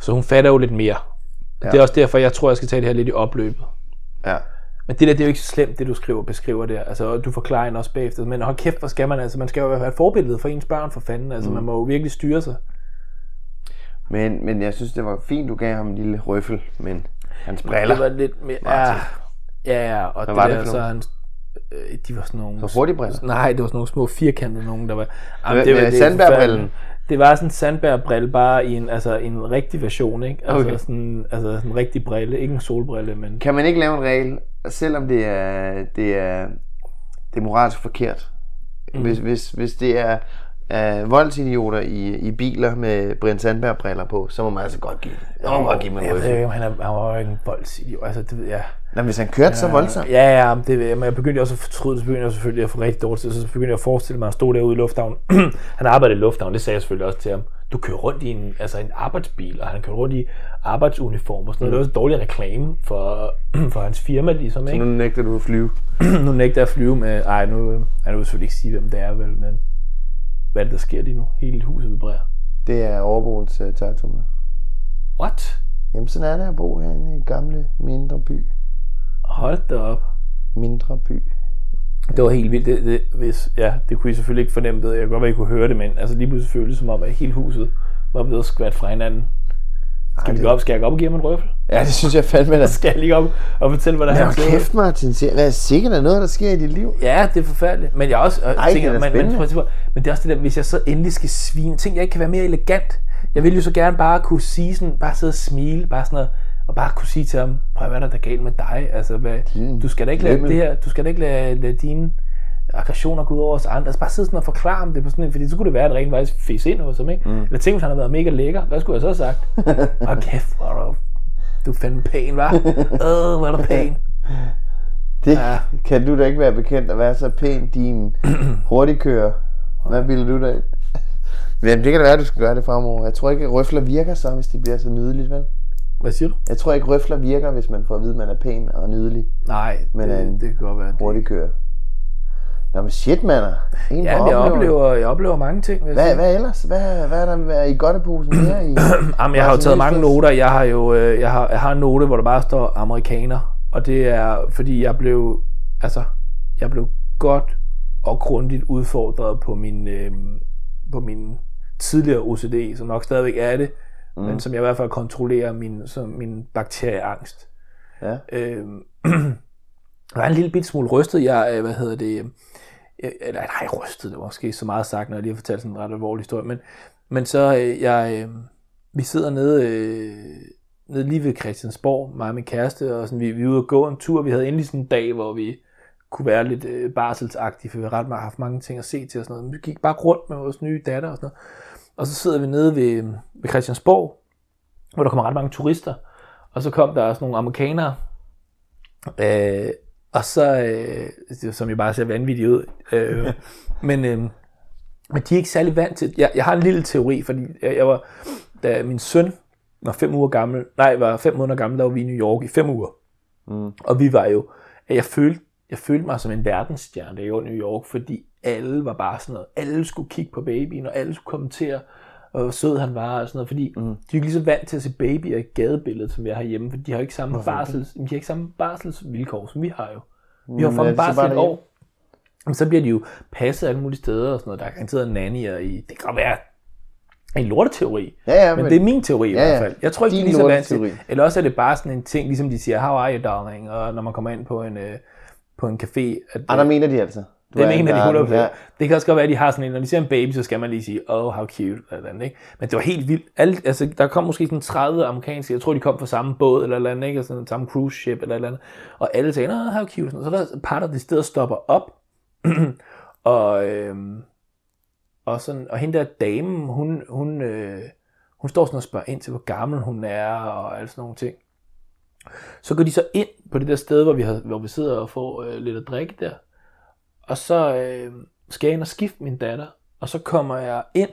Speaker 1: Så hun fatter jo lidt mere. Ja. Det er også derfor, jeg tror, jeg skal tage det her lidt i opløbet.
Speaker 2: Ja.
Speaker 1: Men det der, det er jo ikke så slemt, det du skriver, beskriver der. Altså, du forklarer en også bagefter. Men hold kæft, hvor skal man altså? Man skal jo være et forbillede for ens børn for fanden. Altså, mm. man må jo virkelig styre sig.
Speaker 2: Men, men jeg synes, det var fint, du gav ham en lille røffel, men hans briller.
Speaker 1: Det var lidt mere... Ja, ja, og det
Speaker 2: var det
Speaker 1: der, så
Speaker 2: nogle?
Speaker 1: han, øh, de var sådan nogle...
Speaker 2: Så hurtige briller?
Speaker 1: Nej, det var sådan nogle små firkantede nogen, der var... Jamen,
Speaker 2: Med- med Sandberg-brillen?
Speaker 1: forfærdeligt. Det var sådan en Sandberg-brille, bare i en, altså, en rigtig version, ikke? Altså,
Speaker 2: Okay.
Speaker 1: sådan, altså sådan en rigtig brille, ikke en solbrille, men...
Speaker 2: Kan man ikke lave en regel, selvom det er, det er, det er moralsk forkert? Mm. Hvis, hvis, hvis det er uh, voldsidioter i, i biler med Brian Sandberg briller på, så må man altså godt give, så må man godt give mig
Speaker 1: jeg ved ikke, om han, er, han var en voldsidiot. Altså, det ved jeg.
Speaker 2: Nå, hvis han kørte så voldsomt.
Speaker 1: Ja, ja, det, ved jeg, men jeg begyndte også at fortryde, så begyndte jeg selvfølgelig at få rigtig dårligt så begyndte jeg at forestille mig, at han stod derude i lufthavnen. han arbejdede i lufthavnen, det sagde jeg selvfølgelig også til ham. Du kører rundt i en, altså en arbejdsbil, og han kører rundt i arbejdsuniform og sådan noget. Det er også dårlig reklame for, for hans firma, ligesom,
Speaker 2: Nu
Speaker 1: ikke?
Speaker 2: nægter du at flyve.
Speaker 1: nu nægter jeg at flyve med, ej, nu, ej, nu vil jeg selvfølgelig ikke sige, hvem det er, vel, men hvad er det, der sker lige nu? Hele huset vibrerer.
Speaker 2: Det er overboens uh, territorium.
Speaker 1: What?
Speaker 2: Jamen, sådan er det at bo herinde i gamle, mindre by.
Speaker 1: Hold da op.
Speaker 2: Mindre by.
Speaker 1: Det var helt vildt. Det, det, hvis, ja, det kunne I selvfølgelig ikke fornemme. Det. Jeg kan godt være, I kunne høre det, men altså lige pludselig føltes det som om, at hele huset var ved at skvatte fra hinanden. Skal, vi gå op, skal jeg gå op og give ham en røffel?
Speaker 2: Ja, det synes jeg fandme da.
Speaker 1: Skal jeg lige op og fortælle, hvad der
Speaker 2: Men
Speaker 1: er?
Speaker 2: hold kæft, Martin. se- Hvad er sikkert er noget, der sker i dit liv?
Speaker 1: Ja, det er forfærdeligt. Men jeg også
Speaker 2: Ej,
Speaker 1: tænker,
Speaker 2: det er
Speaker 1: at tænke på, men det er også det der, hvis jeg så endelig skal svine, tænk, jeg ikke kan være mere elegant. Jeg vil jo så gerne bare kunne sige sådan, bare sidde og smile, bare sådan noget, og bare kunne sige til ham, prøv hvad er der der er galt med dig? Altså, hvad, du skal da ikke lade det her, du skal da ikke lade, lade dine aggressioner gå ud over os andre. Altså bare sidde sådan og forklare ham det på sådan en, fordi så kunne det være, at det rent faktisk fes ind hos ham, ikke? Mm. Eller tænk, hvis han har været mega lækker. Hvad skulle jeg så have sagt? Åh, kæft, hvor er du, du er fandme pæn, hva'? Åh, hvor er du pæn.
Speaker 2: Det
Speaker 1: Ja.
Speaker 2: kan du da ikke være bekendt at være så pæn, din hurtigkører. Hvad vil du da? Jamen, det kan da være, at du skal gøre det fremover. Jeg tror ikke, at røfler virker så, hvis det bliver så nydeligt, vel?
Speaker 1: Hvad siger du?
Speaker 2: Jeg tror ikke, røfler virker, hvis man får at vide, at man er pæn og nydelig
Speaker 1: Nej,
Speaker 2: Men
Speaker 1: det,
Speaker 2: en
Speaker 1: det kan godt være.
Speaker 2: Hurtigkører. Nå, men shit, mander. En
Speaker 1: Ja, jeg
Speaker 2: oplever
Speaker 1: jeg oplever mange ting. Vil
Speaker 2: Hvad,
Speaker 1: sige.
Speaker 2: hvad ellers? Hvad, hvad er der hvad er i godteposen her? I,
Speaker 1: Jamen, jeg har jo taget mange noter. Jeg har jo øh, jeg har, jeg har en note, hvor der bare står amerikaner. Og det er, fordi jeg blev, altså, jeg blev godt og grundigt udfordret på min, øh, på min tidligere OCD, som nok stadigvæk er det, mm. men som jeg i hvert fald kontrollerer min, som min bakterieangst.
Speaker 2: Ja.
Speaker 1: Øh, jeg var en lille bit smule rystet. Jeg, øh, hvad hedder det, øh, øh, eller nej, rystet, det var måske så meget sagt, når jeg lige har fortalt sådan en ret alvorlig historie, men, men så, jeg, vi sidder nede, nede lige ved Christiansborg, mig og min kæreste, og sådan, vi, vi er ude og gå en tur, vi havde endelig sådan en dag, hvor vi kunne være lidt øh, barselsagtige, for vi har ret meget haft mange ting at se til og sådan noget. Men vi gik bare rundt med vores nye datter og sådan noget. Og så sidder vi nede ved, ved Christiansborg, hvor der kommer ret mange turister, og så kom der også nogle amerikanere, øh, og så, øh, som jo bare ser vanvittigt ud, øh, men, øh, men de er ikke særlig vant til, jeg, jeg har en lille teori, fordi jeg, jeg var, da min søn var fem uger gammel, nej, var fem måneder gammel, der var vi i New York i fem uger, mm. og vi var jo, jeg følte, jeg følte mig som en verdensstjerne, i New York, fordi alle var bare sådan noget, alle skulle kigge på babyen, og alle skulle kommentere, og hvor sød han var, og sådan noget, fordi mm. de er jo ikke lige så vant til at se babyer i gadebilledet, som vi har hjemme, for de har ikke samme, barsels, de har ikke samme barselsvilkår, som vi har jo. Vi har
Speaker 2: det så
Speaker 1: barsel
Speaker 2: bare
Speaker 1: et år, men så bliver de jo passet alle mulige steder og sådan noget. Der er garanteret nannier i, det kan være en lorteteori,
Speaker 2: Ja, ja,
Speaker 1: men
Speaker 2: men-
Speaker 1: det er min teori i
Speaker 2: Ja, ja.
Speaker 1: hvert fald. Jeg tror ikke, de er lige så
Speaker 2: lorteteori.
Speaker 1: Eller også er det bare sådan en ting, ligesom de siger, how are you darling, og når man kommer ind på en, øh, på en café. At,
Speaker 2: Ah, der mener de altså. Du
Speaker 1: det
Speaker 2: er en
Speaker 1: mener de
Speaker 2: garden,
Speaker 1: 100%.
Speaker 2: Ja.
Speaker 1: Det kan også godt være, at de har sådan en, når de ser en baby, så skal man lige sige, oh, how cute, eller andet, ikke? Men det var helt vildt. Alle, altså, der kom måske sådan 30 amerikanske, jeg tror, de kom fra samme båd, eller eller andet, ikke? Og sådan samme cruise ship, eller eller andet. Og alle sagde, oh, how cute. Så er der et par, der de steder stopper op, og, øhm, og, sådan, og hende der dame, hun, hun, øh, hun står sådan og spørger ind til, hvor gammel hun er, og alle sådan nogle ting. Så går de så ind på det der sted, hvor vi, har, hvor vi sidder og får øh, lidt at drikke der. Og så øh, skal jeg ind og skifte min datter. Og så kommer jeg ind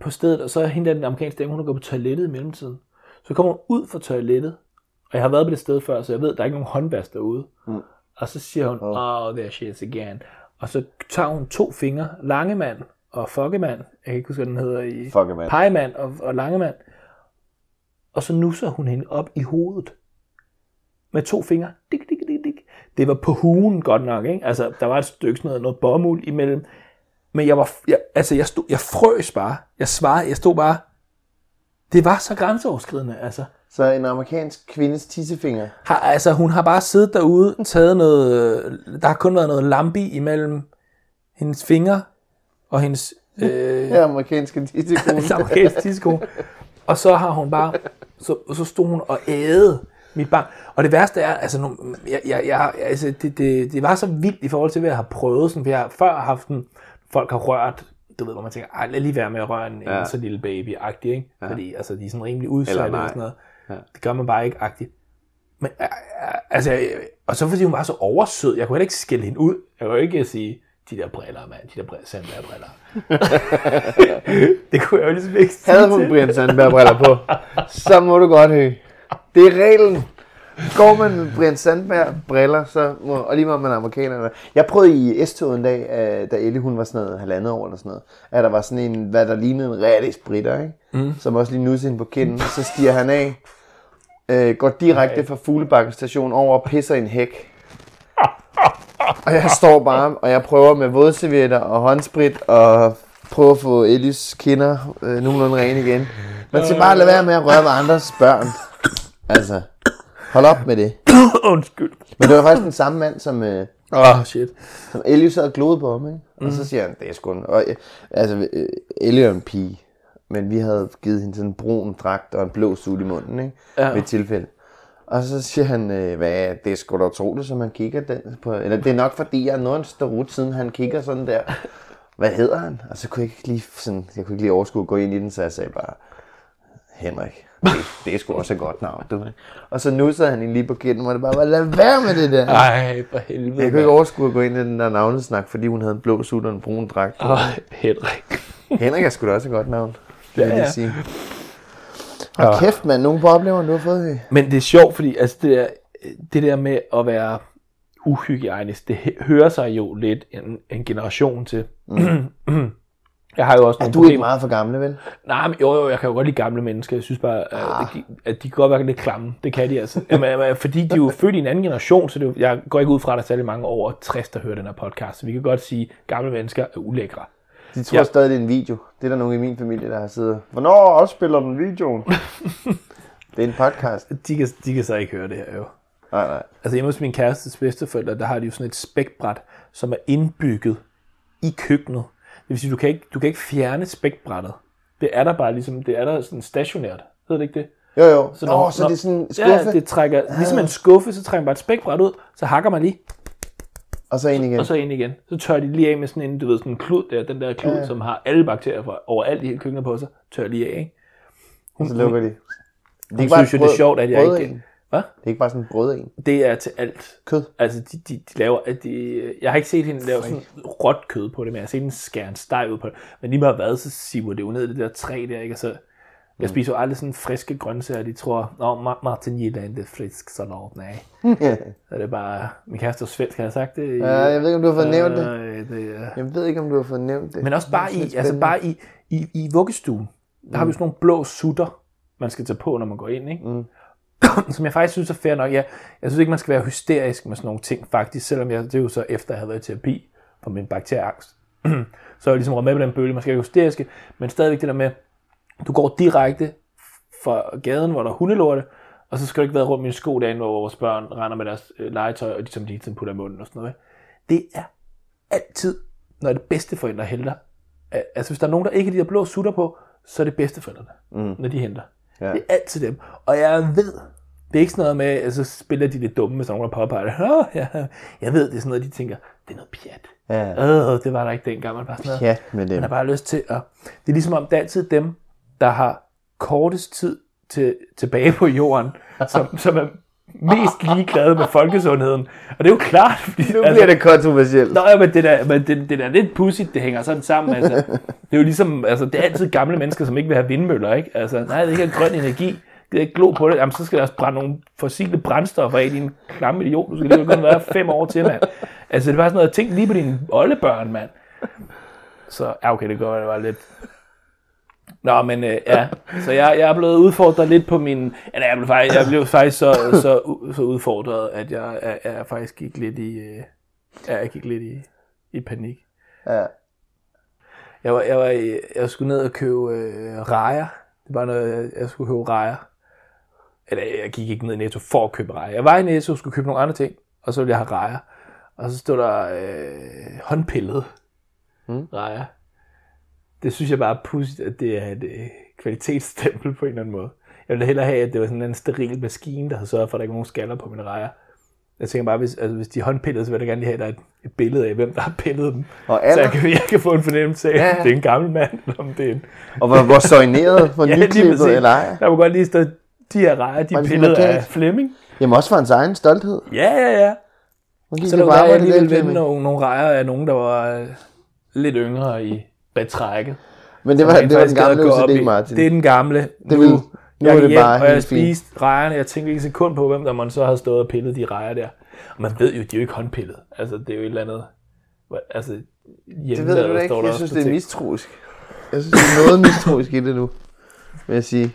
Speaker 1: på stedet, og så er hende der den amerikanske dame, hun er gået på toilettet i mellemtiden. Så kommer hun ud fra toilettet, og jeg har været på det sted før, så jeg ved, der er ikke nogen håndvask derude. Mm. Og så siger hun, oh, there she is again. Og så tager hun to fingre, Langemand og Fokkemand, jeg kan ikke huske, hvad den hedder i...
Speaker 2: Fokkemand.
Speaker 1: Pegemand og, og Langemand, og så nusser hun hende op i hovedet. Med to fingre. Dik, dik. Det var på hugen godt nok, ikke? Altså, der var et stykke sådan noget, noget bomuld imellem. Men jeg var, jeg, altså, jeg, stod, jeg frøs bare. Jeg svarede, jeg stod bare, det var så grænseoverskridende, altså.
Speaker 2: Så en amerikansk kvindes tissefinger.
Speaker 1: Har, altså, hun har bare siddet derude, taget noget, der har kun været noget lambi imellem hendes fingre og hendes øh,
Speaker 2: Ja, amerikanske tissekone.
Speaker 1: altså, amerikansk tidskone. Og så har hun bare, så, så stod hun og æde mit barn. Og det værste er, altså, nu, jeg, jeg, jeg, altså det, det, det var så vildt i forhold til, hvad jeg har prøvet. Sådan, for jeg har før haft en, folk har rørt, du ved, hvor man tænker, ej, lad lige være med at røre en, ja. En så lille baby-agtig, ikke? Ja. Fordi altså, de er sådan rimelig udsatte og sådan noget.
Speaker 2: Ja.
Speaker 1: Det gør man bare ikke agtigt. Men, altså, og så fordi hun var så oversød, jeg kunne heller ikke skælde hende ud. Jeg kunne ikke sige, de der briller, mand, de der briller, Sandberg briller. det kunne jeg jo ligesom ikke sige
Speaker 2: Havde hun. Brian Sandberg briller på, så må du godt høre. Det er reglen. Går man med Brian Sandberg briller, så må, og lige meget med amerikanerne. Jeg prøvede i S-toget en dag, øh, da Ellie hun var sådan noget halvandet år eller sådan noget, at der var sådan en, hvad der lignede en rigtig spritter, ikke? Mm. som også lige nussede hende på kinden. Så stiger han af, øh, går direkte fra Fuglebakken station over og pisser en hæk. Og jeg står bare, og jeg prøver med vådservietter og håndsprit og prøver at få Ellis kinder øh, nogenlunde rene igen. Man skal bare lade være med at røre ved andres børn. Altså, hold op med det.
Speaker 1: Undskyld.
Speaker 2: Men det var faktisk den samme mand, som, øh,
Speaker 1: oh, shit.
Speaker 2: som Ellie sad og glodede på ham, ikke? Og så siger han, det er sgu en... Og, øh, altså, øh, er en pige, men vi havde givet hende sådan en brun dragt og en blå sut i munden, ikke?
Speaker 1: Ja.
Speaker 2: Ved tilfælde. Og så siger han, øh, hvad, det er sgu da utroligt, som han kigger den på, eller det er nok fordi, jeg er noget en starut, siden han kigger sådan der. Hvad hedder han? Og så kunne jeg ikke lige, sådan, jeg kunne ikke lige overskue at gå ind i den, så jeg sagde bare, Henrik, det, det er sgu også et godt navn, du. ved. Og så nussede han hende lige på kinden, hvor det bare var, lad være med det der.
Speaker 1: Ej, for helvede.
Speaker 2: Jeg kunne ikke overskue at gå ind i den der navnesnak, fordi hun havde en blå sut og en brun dragt.
Speaker 1: Åh, Henrik.
Speaker 2: Henrik er sgu da også et godt navn. Det vil
Speaker 1: Ja,
Speaker 2: jeg lige
Speaker 1: ja.
Speaker 2: sige. Og kæft, mand. Nogle problemer, du har fået. Høgh.
Speaker 1: Men det er sjovt, fordi altså, det, der, det der med at være uhygiejnisk, det hører sig jo lidt en, en generation til. Mm. jeg har jo også
Speaker 2: Er
Speaker 1: nogle
Speaker 2: du ikke meget for gamle, vel?
Speaker 1: Nej, men jo, jo, jeg kan jo godt lide gamle mennesker. Jeg synes bare,
Speaker 2: Ah.
Speaker 1: at, de, at de kan godt være lidt klamme. Det kan de altså. Jamen, jamen, fordi de er jo født i en anden generation, så det jo- jeg går ikke ud fra, at der er særlig mange over 60, der hører den her podcast. Så vi kan godt sige, at gamle mennesker er ulækre.
Speaker 2: De tror
Speaker 1: Ja.
Speaker 2: ja. stadig, det er en video. Det er der nogen i min familie, der har siddet. Hvornår også spiller den videoen? det er en podcast.
Speaker 1: De kan, de kan så ikke høre det her jo.
Speaker 2: Nej, nej.
Speaker 1: Altså hjemme hos min kærestes bedsteforældre, der har de jo sådan et spækbræt, som er indbygget i køkkenet. Det vil sige, du kan ikke, du kan ikke fjerne spækbrættet. Det er der bare ligesom, det er der sådan stationært. Ved du ikke det?
Speaker 2: Jo, jo.
Speaker 1: Så når-
Speaker 2: Nå, så
Speaker 1: når-
Speaker 2: det er sådan en skuffe,
Speaker 1: Ja, det trækker, ligesom en skuffe, så trækker man bare et spækbræt ud, så hakker man lige,
Speaker 2: og så ind igen.
Speaker 1: og så ind igen. Så tør de lige af med sådan en, du ved, sådan en klud der, den der klud, ja. som har alle bakterier fra overalt i hele køkkenet på sig, tør lige af, ikke?
Speaker 2: og så lukker de. Det
Speaker 1: Hun
Speaker 2: ikke bare
Speaker 1: synes jo,
Speaker 2: et
Speaker 1: det er sjovt, at jeg ikke... Hvad?
Speaker 2: Det er ikke bare sådan en brød en.
Speaker 1: Det er til alt.
Speaker 2: Kød.
Speaker 1: Altså, de, de, de laver, at de, jeg har ikke set hende lave sådan råt kød på det, men jeg har set hende skære en steg ud på det. Men lige meget hvad, så siver det jo ned i det der træ der, ikke? Og så, jeg spiser jo aldrig sådan friske grøntsager, de tror, Nå, Ma- Martin Jylland, det er frisk salat, nej. Så er det bare, min kæreste er svensk, har jeg sagt det?
Speaker 2: Ja, jeg ved ikke, om du har fået nævnt det.
Speaker 1: Øh, det er...
Speaker 2: Jeg ved ikke, om du har fået nævnt det.
Speaker 1: Men også bare
Speaker 2: er
Speaker 1: i, altså bare i, i, i vuggestuen, der har vi sådan nogle blå sutter, man skal tage på, når man går ind, ikke? Mm. Som jeg faktisk synes er fair nok. Ja, jeg synes ikke, man skal være hysterisk med sådan nogle ting, faktisk, selvom jeg, det er jo så efter, at jeg havde været i terapi for min bakterieangst. så er jeg ligesom med på den bølge, man skal være hysteriske, men stadigvæk det der med, du går direkte fra gaden, hvor der er hundelorte, og så skal du ikke være rundt med en sko derinde, hvor vores børn render med deres øh, legetøj, og de som de hele tiden putter i munden og sådan noget. Det er altid, når det bedste forældre hælder. Altså hvis der er nogen, der ikke har de der blå sutter på, så er det bedsteforældrene, mm. når de henter. Ja. Det er altid dem. Og jeg ved, det er ikke sådan noget med, at så spiller de lidt dumme, er nogen, der påpeger det. Åh, ja. Jeg ved, det er sådan noget, de tænker, det er noget pjat.
Speaker 2: Ja.
Speaker 1: Øh, det var der ikke dengang, man bare sådan noget.
Speaker 2: Ja, med
Speaker 1: Man
Speaker 2: dem.
Speaker 1: har bare lyst til at... Det er ligesom om, det er altid dem, der har kortest tid til, tilbage på jorden, som, som er mest ligeglade med folkesundheden. Og det er jo klart, fordi... altså,
Speaker 2: Nu bliver det kontroversielt.
Speaker 1: Nå, ja, men det der, men det, det er lidt pudsigt, det hænger sådan sammen. Altså, det er jo ligesom, altså, det er altid gamle mennesker, som ikke vil have vindmøller, ikke? Altså, nej, det ikke er grøn energi. Det er ikke glo på det. Jamen, så skal der også brænde nogle fossile brændstoffer af i din klamme idiot. Du skal lige kun være fem år til, mand. Altså, det er bare sådan noget, tænk lige på dine oldebørn, mand. Så, ja, okay, det går, det var lidt... Nå, men øh, ja, så jeg, jeg er blevet udfordret lidt på min... Eller jeg blev faktisk, jeg blev faktisk så, så, så udfordret, at jeg, jeg, jeg faktisk gik lidt i... Øh, jeg gik lidt i, i panik.
Speaker 2: Ja.
Speaker 1: Jeg, var, jeg, var, i- jeg skulle ned og købe øh, rejer. Det var noget, jeg, jeg skulle købe rejer. Eller jeg gik ikke ned i Netto for at købe rejer. Jeg var i Netto og skulle købe nogle andre ting, og så ville jeg have rejer. Og så stod der øh, håndpillet
Speaker 2: Mm.
Speaker 1: rejer. Det synes jeg bare er pudsigt, at det er et øh, kvalitetsstempel på en eller anden måde. Jeg ville hellere have, at det var sådan en steril maskine, der havde sørget for, at der ikke var nogen skaller på mine rejer. Jeg tænker bare, hvis, altså, hvis de håndpillede, så vil jeg gerne lige have, at der er et, et billede af, hvem der har pillet dem.
Speaker 2: Og
Speaker 1: Så jeg kan, jeg kan få en fornemmelse af,
Speaker 2: Ja,
Speaker 1: ja. det er en gammel mand, eller om det er en...
Speaker 2: og hvor, hvor soigneret, hvor
Speaker 1: Ja,
Speaker 2: nyklippet eller ej.
Speaker 1: Der må godt lige stå, de her rejer, de er
Speaker 2: det
Speaker 1: pillet af? Flemming.
Speaker 2: Jamen også for hans egen stolthed.
Speaker 1: Ja, ja, ja. Så
Speaker 2: bare
Speaker 1: var jeg alligevel
Speaker 2: Flemming.
Speaker 1: nogle, nogle rejer af nogen, der var øh, lidt yngre i betrækket.
Speaker 2: Men det var,
Speaker 1: Som
Speaker 2: det var den gamle OCD. Martin.
Speaker 1: Det er den gamle.
Speaker 2: Det vil- nu
Speaker 1: jeg
Speaker 2: er det
Speaker 1: hjem,
Speaker 2: bare
Speaker 1: og jeg
Speaker 2: helt fint.
Speaker 1: spiste rejerne. Jeg tænkte ikke en sekund på, hvem der man så havde stået og pillet de rejer der. Og man ved jo, de er jo ikke håndpillet. Altså, det er jo et eller andet... Altså,
Speaker 2: Det ved du da ikke. Jeg synes, det er
Speaker 1: mis...
Speaker 2: mistroisk. Jeg synes, det er noget mistroisk i det nu, vil jeg sige.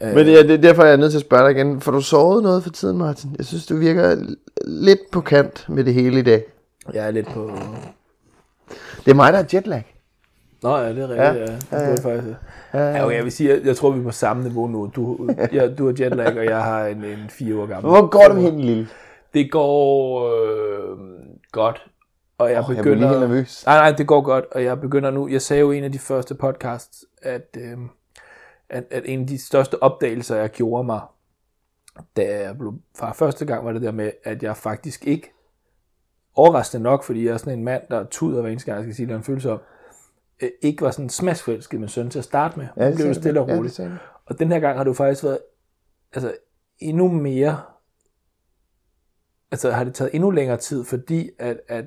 Speaker 1: Øh,
Speaker 2: Men det er, det er derfor, jeg er nødt til at spørge dig igen. Får du sovet noget for tiden, Martin? Jeg synes, du virker lidt på kant med det hele i dag.
Speaker 1: Jeg er lidt på...
Speaker 2: Det er mig, der er jetlag.
Speaker 1: Nå ja, det er rigtigt.
Speaker 2: Ja.
Speaker 1: Ja, ja. Det
Speaker 2: Ja, ja.
Speaker 1: faktisk...
Speaker 2: Ja,
Speaker 1: Ja, okay, jeg vil sige, jeg, jeg tror, vi er på samme niveau nu. Du, ja, du har jetlag, og jeg har en, en fire år gammel.
Speaker 2: Hvor går det hende, lille?
Speaker 1: Det går øh, godt, og jeg
Speaker 2: Jeg bliver
Speaker 1: begynder...
Speaker 2: lige helt nervøs.
Speaker 1: Nej, nej, det går godt, og jeg begynder nu... Jeg sagde jo i en af de første podcasts, at, øh, at, at en af de største opdagelser, jeg gjorde mig, da jeg blev far første gang, var det der med, at jeg faktisk ikke, overraskende nok, fordi jeg er sådan en mand, der tuder hver eneste gang, jeg skal sige, er en følelse om, øh, ikke var sådan smadsforelsket med søn til at starte med. Ja,
Speaker 2: det
Speaker 1: blev det stille
Speaker 2: du.
Speaker 1: og
Speaker 2: Ja, det
Speaker 1: roligt.
Speaker 2: du.
Speaker 1: Og den her gang har jo faktisk været altså, endnu mere, altså har det taget endnu længere tid, fordi at, at,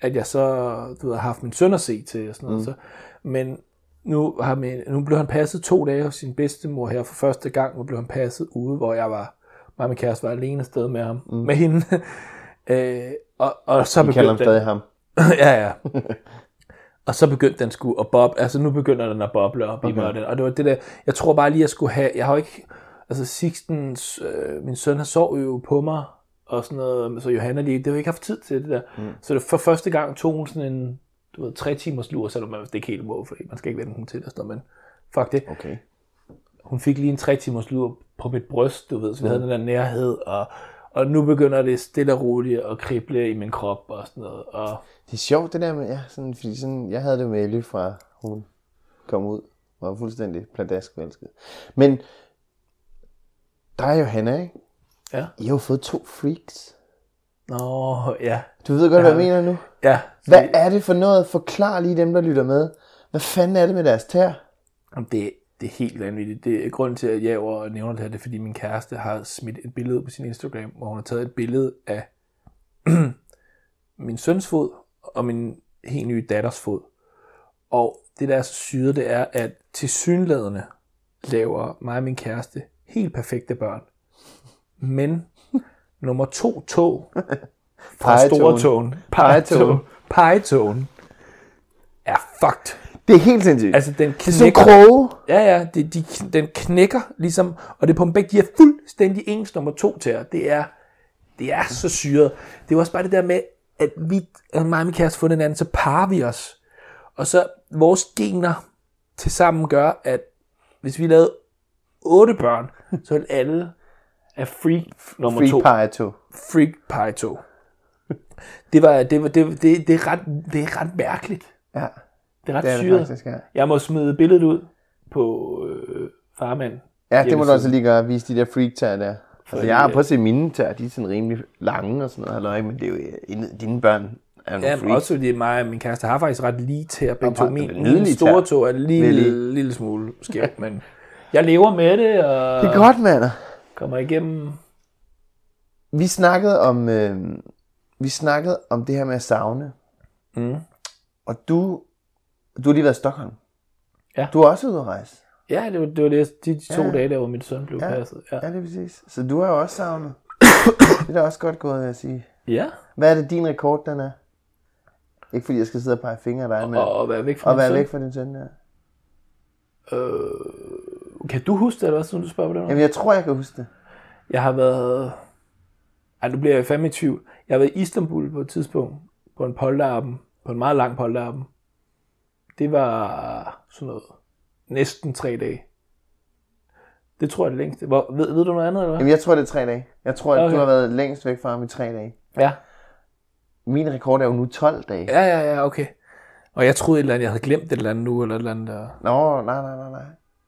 Speaker 1: at jeg så du ved, har haft min søn at se til og sådan noget. Mm. Så, men nu, har min, nu blev han passet to dage hos sin bedstemor her for første gang, hvor blev han passet ude, hvor jeg var, mig og min kæreste var alene afsted med ham, mm. med hende. øh, og, og så
Speaker 2: Vi kalder ham
Speaker 1: begyndte
Speaker 2: stadig ham.
Speaker 1: ja, ja. Og så begyndte den sgu at boble, altså nu begynder den at boble op okay. i mig, og, det var det der, jeg tror bare lige, jeg skulle have, jeg har jo ikke, altså Sixtens, øh, min søn har sovet jo på mig, og sådan noget, så Johanna lige, det har jeg ikke haft tid til det der. Mm. Så det for første gang tog hun sådan en, du ved, tre timers lur, selvom man det ikke helt må, fordi man skal ikke vende hun til og sådan noget, men fuck det.
Speaker 2: Okay.
Speaker 1: Hun fik lige en tre timers lur på mit bryst, du ved, så vi havde den der nærhed, og, og nu begynder det stille og roligt at krible i min krop og sådan noget, og
Speaker 2: Det er sjovt det der med, ja, sådan, fordi sådan, jeg havde det med Ellie fra hun kom ud, var fuldstændig pladask forelsket. Men der er Johanna, ikke?
Speaker 1: ja.
Speaker 2: I har jo fået to freaks.
Speaker 1: Nå, ja.
Speaker 2: Du ved godt, hvad jeg mener nu.
Speaker 1: Ja,
Speaker 2: Hvad er det for noget? Forklar lige dem, der lytter med. Hvad fanden er det med deres tær?
Speaker 1: Jamen, det, det er helt vanvittigt. Det er grunden til, at jeg over nævner det her, det er, fordi min kæreste har smidt et billede på sin Instagram, hvor hun har taget et billede af min søns fod og min helt nye datters fod. Og det, der er så syret, det er, at til synlædende laver mig og min kæreste helt perfekte børn. Men nummer to tog fra store tåen,
Speaker 2: Pegetåen.
Speaker 1: pegetåen, er fucked.
Speaker 2: Det er helt sindssygt. Altså,
Speaker 1: den
Speaker 2: det er sådan
Speaker 1: knækker,
Speaker 2: kroge.
Speaker 1: Ja, ja, det, de, den knækker ligesom, og det begge, de er fuldstændig ens nummer to til Det er, det er så syret. Det er også bare det der med, at vi, at mig og min kæreste fundet hinanden, så parer vi os. Og så vores gener til sammen gør, at hvis vi lavede otte børn, så ville alle af freak nummer
Speaker 2: Free
Speaker 1: to.
Speaker 2: pie to.
Speaker 1: Freak pie to. Det, var, det, var, det, det, det, er ret, det er ret mærkeligt.
Speaker 2: Ja,
Speaker 1: Det er ret
Speaker 2: det er det
Speaker 1: syret.
Speaker 2: faktisk, ja.
Speaker 1: Jeg må smide billedet ud på øh, farmand.
Speaker 2: Ja, det må du også lige gøre, vise de der freak tær der. Altså,
Speaker 1: Fordi,
Speaker 2: jeg har
Speaker 1: øh,
Speaker 2: prøvet at se mine tær, de er sådan rimelig lange og sådan noget, halløj, men det er jo, øh, dine børn er
Speaker 1: Ja,
Speaker 2: freaks.
Speaker 1: også fordi mig og min kæreste har faktisk ret lige til at begge to. Min, min store tog er en
Speaker 2: I?
Speaker 1: lille, lille smule skæv, men jeg lever med det og
Speaker 2: Det er godt, mand.
Speaker 1: kommer igennem.
Speaker 2: Vi snakkede om, øh, vi snakkede om det her med at savne.
Speaker 1: Mm.
Speaker 2: Og du, du har lige været i Stockholm.
Speaker 1: Ja.
Speaker 2: Du er også ude at rejse.
Speaker 1: Ja, det var, det var det, de to
Speaker 2: Ja.
Speaker 1: dage, der hvor min søn blev
Speaker 2: Ja.
Speaker 1: passet. Ja.
Speaker 2: Ja, det er præcis. Så du har jo også savnet. det er da også godt gået, vil jeg sige.
Speaker 1: ja.
Speaker 2: Hvad er det, din rekord, den er? Ikke fordi jeg skal sidde og pege fingre af dig, men
Speaker 1: Og, og være væk fra min
Speaker 2: være væk fra din søn der.
Speaker 1: Kan du huske det, eller hvad, siden du spørger på det?
Speaker 2: Jamen, jeg tror, jeg kan huske det.
Speaker 1: Jeg har været... Ej, nu bliver jeg fandme i tvivl. Jeg har været i Istanbul på et tidspunkt, på en polterappen, på en meget lang polterappen. Det var sådan noget, næsten tre dage. Det tror jeg er det længste. Hvor, ved, ved du noget andet, eller hvad?
Speaker 2: Jamen, jeg tror, det er tre dage. Jeg tror, at
Speaker 1: Okay.
Speaker 2: du har været længst væk fra ham i tre dage.
Speaker 1: Ja.
Speaker 2: Min rekord er jo nu 12 dage.
Speaker 1: Ja, ja, ja, okay. Og jeg troede et eller andet, jeg havde glemt et eller andet nu, eller et eller andet der.
Speaker 2: Nå, nej, nej, nej, nej.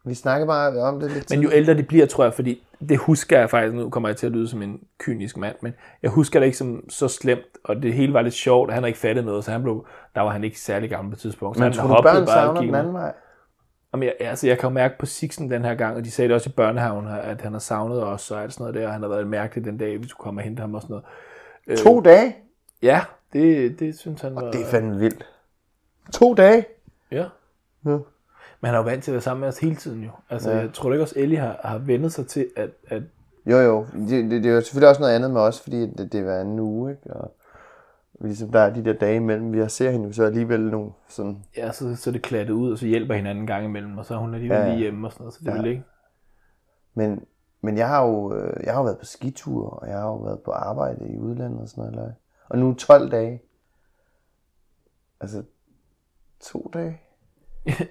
Speaker 2: Vi snakker bare om det lidt
Speaker 1: Men jo ældre de bliver, tror jeg, fordi det husker jeg faktisk, nu kommer jeg til at lyde som en kynisk mand, men jeg husker det ikke som så slemt, og det hele var lidt sjovt, og han har ikke fattet noget, så han blev, der var han ikke særlig gammel på et tidspunkt. Så
Speaker 2: Men
Speaker 1: han
Speaker 2: tror du, børn
Speaker 1: og
Speaker 2: savner den anden vej?
Speaker 1: Jamen, jeg, altså, jeg kan jo mærke på Sixen den her gang, og de sagde det også i børnehaven, at han har savnet os, og alt sådan noget der, og han har været mærkelig den dag, vi skulle komme og hente ham og sådan noget.
Speaker 2: To dage?
Speaker 1: Ja, det, det synes han var...
Speaker 2: Det er fandme vildt. To dage?
Speaker 1: Ja.
Speaker 2: Ja.
Speaker 1: Men han er jo vant til at være sammen med os hele tiden jo. Altså, ja. jeg tror ikke også, Ellie har, har vendet sig til, at, at
Speaker 2: Jo, jo. Det, det, det er jo selvfølgelig også noget andet med os, fordi det, det var en uge, ikke? Og ligesom der er de der dage imellem, vi ser hende så alligevel nogle sådan...
Speaker 1: ja, så, så er det klattet ud, og så hjælper hinanden en gang imellem, og så er hun alligevel
Speaker 2: Ja,
Speaker 1: ja, lige hjemme og sådan noget, så det
Speaker 2: Ja.
Speaker 1: ja. vil ikke.
Speaker 2: Men, men jeg har jo øh, jeg har jo været på skitur, og jeg har jo været på arbejde i udlandet og sådan noget. Eller? Og nu 12 dage. Altså, to dage?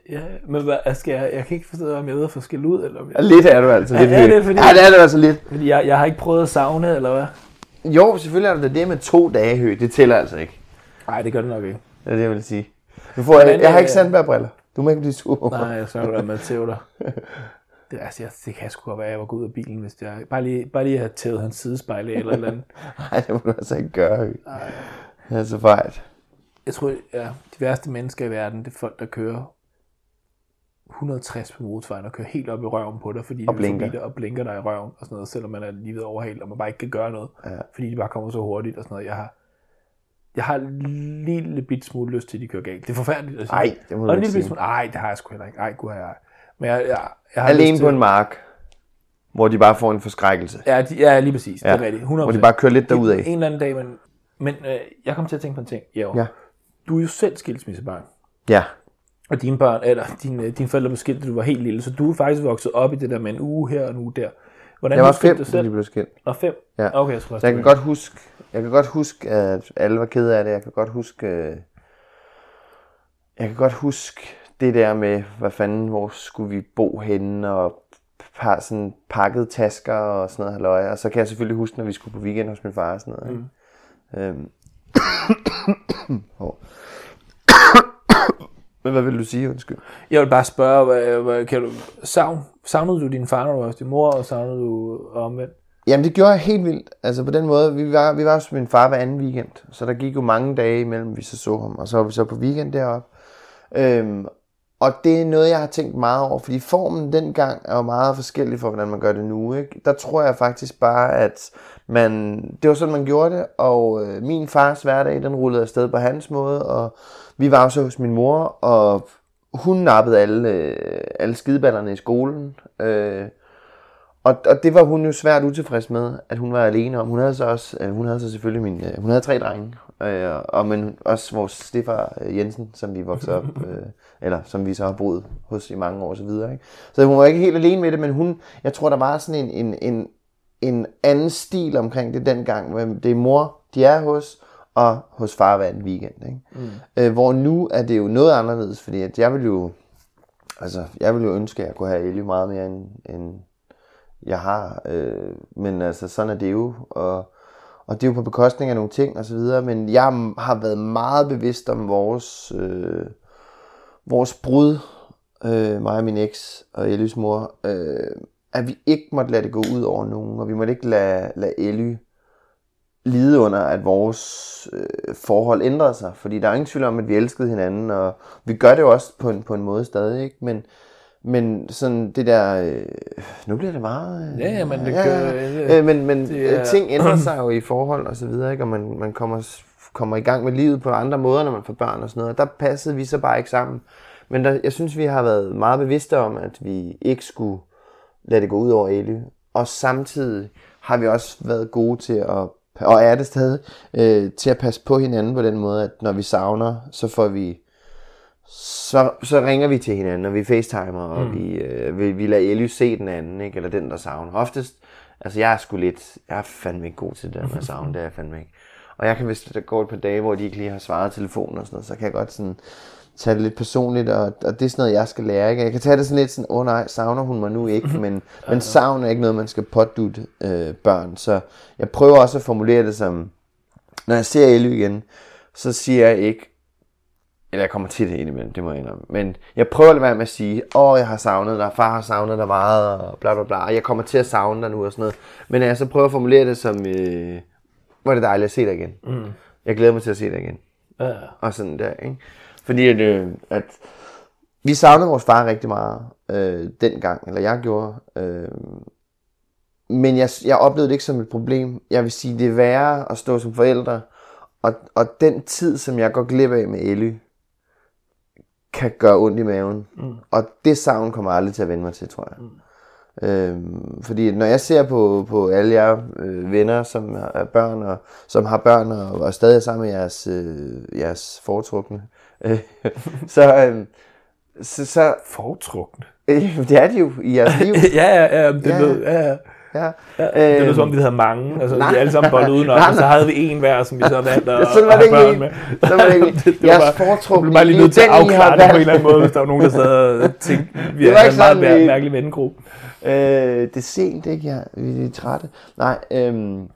Speaker 1: Ja, men hvad, altså, skal jeg, jeg kan ikke forstå, om jeg ved at få skilt ud, eller om jeg,
Speaker 2: lidt er du altså.
Speaker 1: Ja,
Speaker 2: Lidt
Speaker 1: er det fordi-
Speaker 2: Ja, det er det altså lidt.
Speaker 1: fordi jeg, jeg har ikke prøvet at savne, eller hvad?
Speaker 2: Jo, selvfølgelig er det det med to dage hø. Det tæller altså ikke.
Speaker 1: Nej, det gør det nok ikke.
Speaker 2: Det er det, jeg vil sige. Du får, jeg,
Speaker 1: Men,
Speaker 2: jeg har
Speaker 1: øh,
Speaker 2: ikke sandbærbriller. Du må ikke blive sur.
Speaker 1: Nej, jeg så der med tæv dig. Det, altså, jeg, det kan sgu godt være, at jeg var gået ud af bilen, hvis jeg bare lige, bare lige havde tævet hans sidespejl af, eller eller andet.
Speaker 2: Nej, det må du altså ikke gøre, hø. Det er så fejl.
Speaker 1: Jeg tror, ja, de værste mennesker i verden, det er folk, der kører 160 på motorvejen og kører helt op i røven på dig, fordi
Speaker 2: Og
Speaker 1: de vil forbi
Speaker 2: blinker.
Speaker 1: dig og blinker dig i røven og sådan noget, selvom man er lige ved overhældt, og man bare ikke kan gøre noget,
Speaker 2: Ja.
Speaker 1: fordi de bare kommer så hurtigt og sådan noget. Jeg har, jeg har en lille bit smule lyst til, at de kører galt. Det er forfærdeligt at sige.
Speaker 2: Ej, det må du
Speaker 1: Og en
Speaker 2: ikke
Speaker 1: lille bit
Speaker 2: sige.
Speaker 1: smule, ej, det har jeg sgu heller ikke. Ej, gud har jeg. Men jeg, jeg, jeg har
Speaker 2: Alene på
Speaker 1: til,
Speaker 2: en mark, hvor de bare får en forskrækkelse.
Speaker 1: Ja, de, ja, lige præcis. Ja. Det er rigtigt. 100%.
Speaker 2: Hvor de bare kører lidt derudad.
Speaker 1: En eller anden dag, men, men øh, jeg kom til at tænke på en ting. Jo.
Speaker 2: Ja.
Speaker 1: Du er jo selv skilsmissebarn.
Speaker 2: Ja.
Speaker 1: Og dine børn, eller dine, øh, dine forældre blev skilt, da du var helt lille, så du er faktisk vokset op i det der med en uge her og en uge der. Hvordan
Speaker 2: Jeg var fem, da
Speaker 1: selv?
Speaker 2: de blev skilt.
Speaker 1: Og fem?
Speaker 2: Ja.
Speaker 1: Okay, jeg
Speaker 2: Så jeg kan godt huske, jeg kan godt huske, at alle var kede af det. Jeg kan godt huske, øh, jeg kan godt huske det der med, hvad fanden, hvor skulle vi bo henne, og par, sådan pakket tasker og sådan noget halløj. Og så kan jeg selvfølgelig huske, når vi skulle på weekend hos min far og sådan noget. Ikke? Øhm. Hov. Men hvad vil du sige, undskyld?
Speaker 1: Jeg vil bare spørge, hvad, hvad, kan du, savn, savnede du din far, når du var din mor, og savnede du omvendt?
Speaker 2: Jamen det gjorde jeg helt vildt. Altså på den måde, vi var, vi var hos min far hver anden weekend, så der gik jo mange dage imellem, vi så så ham, og så var vi så på weekend deroppe. Øhm, og det er noget, jeg har tænkt meget over, fordi formen dengang er jo meget forskellig fra, hvordan man gør det nu. Ikke? Der tror jeg faktisk bare, at man, det var sådan, man gjorde det, og øh, min fars hverdag, den rullede afsted på hans måde, og vi var jo så hos min mor, og hun nappede alle, øh, alle skideballerne i skolen. Øh, og, og det var hun jo svært utilfreds med, at hun var alene om. Hun havde så også, øh, hun havde så selvfølgelig min, øh, hun havde tre drenge, øh, og men også vores stefar øh, Jensen, som vi voksede op, øh, eller som vi så har boet hos i mange år og så videre. Ikke? Så hun var ikke helt alene med det, men hun, jeg tror der var sådan en, en, en, en anden stil omkring det dengang, hvor det er mor, de er hos, og hos far hver en weekend. Ikke? Mm. Øh, hvor nu er det jo noget anderledes, fordi at jeg vil jo, altså jeg vil jo ønske, at jeg kunne have Ellie meget mere end, end jeg har. Øh, men altså, sådan er det jo. Og, og det er jo på bekostning af nogle ting og så videre. Men jeg har været meget bevidst om vores, øh, vores brud, øh, mig og min eks og Ellys mor, øh, at vi ikke måtte lade det gå ud over nogen. Og vi måtte ikke lade, lade Elly lide under, at vores øh, forhold ændrede sig. Fordi der er ingen tvivl om, at vi elskede hinanden, og vi gør det jo også på en, på en måde stadig, ikke? Men, men sådan det der... Øh, nu bliver det meget... Øh,
Speaker 1: Ja, ja, men det
Speaker 2: ja,
Speaker 1: gør-
Speaker 2: øh, men men
Speaker 1: det er-
Speaker 2: ting ændrer sig jo i forhold og så videre, ikke? Og man, man kommer, kommer i gang med livet på andre måder, når man får børn og sådan noget. Der passede vi så bare ikke sammen. Men der, jeg synes, vi har været meget bevidste om, at vi ikke skulle lade det gå ud over Elly. Og samtidig har vi også været gode til at, og er det stadig, øh, til at passe på hinanden på den måde, at når vi savner, så får vi, så, så ringer vi til hinanden, og vi facetimer, og
Speaker 1: Mm.
Speaker 2: vi, øh, vi, vi lader Elly se den anden, ikke? eller den, der savner. Oftest, altså jeg er sgu lidt, jeg er fandme ikke god til det der med at savne, det er jeg fandme ikke. Og jeg kan, hvis der går et par dage, hvor de ikke lige har svaret telefonen og sådan noget, så kan jeg godt sådan tage det lidt personligt, og, og det er sådan noget, jeg skal lære. Ikke? Jeg kan tage det sådan lidt sådan, åh oh, nej, savner hun mig nu ikke, men, men savn er ikke noget, man skal pådutte øh, børn. Så jeg prøver også at formulere det som, når jeg ser Elly igen, så siger jeg ikke, eller jeg kommer til det indimellem, det må jeg indrømme. Men jeg prøver at være med at sige, åh, jeg har savnet dig, far har savnet dig meget, og bla bla bla, og jeg kommer til at savne dig nu og sådan noget. Men jeg så prøver at formulere det som, øh, hvor er det dejligt at se dig igen. Mm. Jeg glæder mig til at se dig igen.
Speaker 1: Ja.
Speaker 2: Og sådan der, ikke? Fordi at, øh, at vi savnede vores far rigtig meget øh, dengang, eller jeg gjorde. Øh, men jeg, jeg oplevede det ikke som et problem. Jeg vil sige, det er værre at stå som forældre, og, og den tid, som jeg går glip af med Elly, kan gøre ondt i maven. Mm. Og det savn kommer jeg aldrig til at vende mig til, tror jeg. Mm. Øhm, fordi når jeg ser på, på alle jer øh, venner, som er børn, og som har børn, og, og stadig er sammen med jeres, øh, jeres foretrukne, øh, så, øh, så, så
Speaker 1: Foretrukne.
Speaker 2: øh, det er de jo i jeres liv.
Speaker 1: ja, ja, ja, det
Speaker 2: Ja.
Speaker 1: lød, ja, ja.
Speaker 2: Ja.
Speaker 1: Ja, det lød
Speaker 2: Øhm,
Speaker 1: som om, vi havde mange. Altså,
Speaker 2: nej.
Speaker 1: vi alle sammen bollet udenom, og så havde vi en hver, som vi så valgte at
Speaker 2: Sådan var det ikke helt. Sådan var det ikke
Speaker 1: det, det
Speaker 2: Jeres foretrukne
Speaker 1: bare lige nødt til at afklare det på en eller anden måde, hvis der var nogen, der sad og tænkte, vi er en meget mær- mærkelig vennegruppe.
Speaker 2: Øh, det er sent, ikke? Jeg, vi er trætte. Nej, øhm,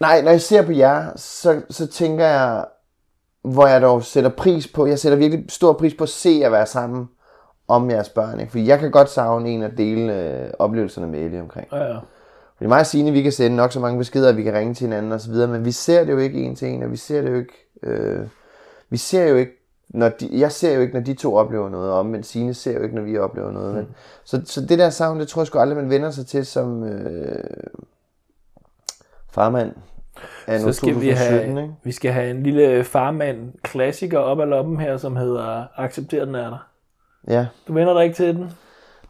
Speaker 2: nej, når jeg ser på jer, så, så tænker jeg, hvor jeg dog sætter pris på, jeg sætter virkelig stor pris på at se jer være sammen om jeres børn. Ikke? Fordi jeg kan godt savne en at dele øh, oplevelserne med Ellie omkring.
Speaker 1: Ja, ja.
Speaker 2: Fordi mig og Signe, vi kan sende nok så mange beskeder, at vi kan ringe til hinanden og så videre, men vi ser det jo ikke en til en, og vi ser det jo ikke, øh, vi ser jo ikke, når de, jeg ser jo ikke, når de to oplever noget, og men Signe ser jo ikke, når vi oplever noget. Men, så, så det der savn, det tror jeg sgu aldrig, man vender sig til som øh, farmand
Speaker 1: Så skal vi
Speaker 2: 2017,
Speaker 1: have,
Speaker 2: ikke?
Speaker 1: vi skal have en lille farmand klassiker op ad loppen her, som hedder Accepter den er der.
Speaker 2: Ja,
Speaker 1: Du vender dig ikke til den?
Speaker 2: det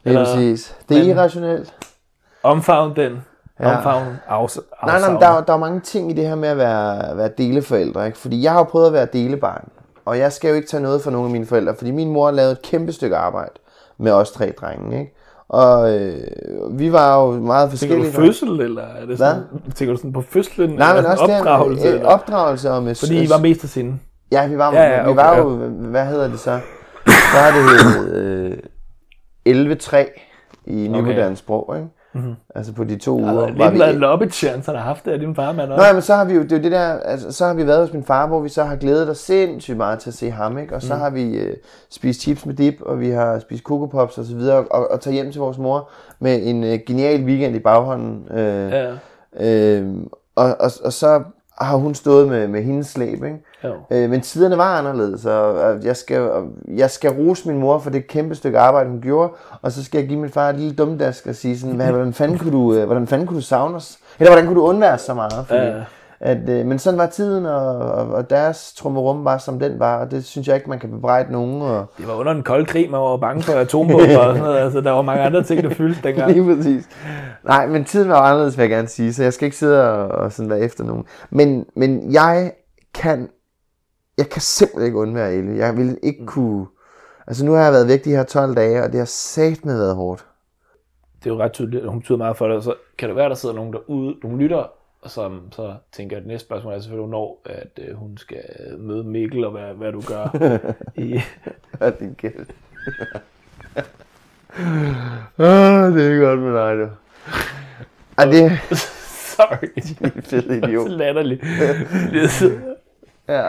Speaker 2: er
Speaker 1: Eller-
Speaker 2: præcis. Det er irrationelt.
Speaker 1: Omfavn den.
Speaker 2: Ja.
Speaker 1: Omfavn afs-
Speaker 2: Nej, nej, men der, er- der er mange ting i det her med at være, være deleforældre, ikke? Fordi jeg har prøvet at være delebarn, og jeg skal jo ikke tage noget fra nogle af mine forældre, fordi min mor lavede et kæmpe stykke arbejde med os tre drenge, ikke? Og øh, vi var jo meget
Speaker 1: Tænker du
Speaker 2: forskellige.
Speaker 1: fødsel, eller er det sådan, tænker du sådan på fødslen?
Speaker 2: Nej, men også
Speaker 1: opdragelse? eller?
Speaker 2: øh, opdragelse og med
Speaker 1: Fordi I var mest af sinde.
Speaker 2: Ja, vi var,
Speaker 1: Ja, ja,
Speaker 2: vi
Speaker 1: okay,
Speaker 2: var
Speaker 1: ja.
Speaker 2: jo, hvad hedder det så? Så har det heddet øh, 11-3 i nymoderne sprog, ikke? Mm-hmm. Altså på de to uger.
Speaker 1: Har
Speaker 2: vi-
Speaker 1: lidt været loppet-chance, han har haft det af din farmand også.
Speaker 2: ja, men så har vi jo, det er jo det der, altså, så har vi været hos min far, hvor vi så har glædet os sindssygt meget til at se ham, ikke? Og så mm. har vi øh, spist chips med dip, og vi har spist Coco Pops og så videre, og, og tager hjem til vores mor med en øh, genial weekend i baghånden. Øh,
Speaker 1: Ja,
Speaker 2: øh, og, og, og så har hun stået med, med hendes slæb, ikke?
Speaker 1: jo.
Speaker 2: Øh, men tiderne var anderledes, og, jeg, skal, og jeg skal rose min mor for det kæmpe stykke arbejde, hun gjorde, og så skal jeg give min far et lille dumdask og sige sådan, hvad, hvordan, fanden kunne du, øh, hvordan fanden kunne du savne os? Eller hvordan kunne du undvære så meget? Fordi,
Speaker 1: Ja.
Speaker 2: At, øh, men sådan var tiden, og, og, og deres trummerum var, som den var, og det synes jeg ikke, man kan bebrejde nogen. Og,
Speaker 1: Det var under den kolde krig, man var bange for atombomber og sådan noget. Altså, der var mange andre ting, der fyldte dengang.
Speaker 2: Lige præcis. Nej, men tiden var anderledes, vil jeg gerne sige, så jeg skal ikke sidde og, og sådan være efter nogen. Men, men jeg kan, jeg kan simpelthen ikke undvære Ellie. Jeg ville ikke kunne, altså nu har jeg været væk de her 12 dage, og det har sat med været hårdt.
Speaker 1: Det er jo ret tydeligt, at hun betyder meget for dig. Så kan det være, der sidder nogen derude, nogle lytter, som så tænker, at det næste spørgsmål er selvfølgelig, hvornår at øh, hun skal møde Mikkel, og hvad, hvad du gør i...
Speaker 2: Hvad er din gæld? Åh, det er godt med dig, du. Ej, det er
Speaker 1: Sorry.
Speaker 2: en fed idiot.
Speaker 1: Så latterligt. Jeg
Speaker 2: Ja.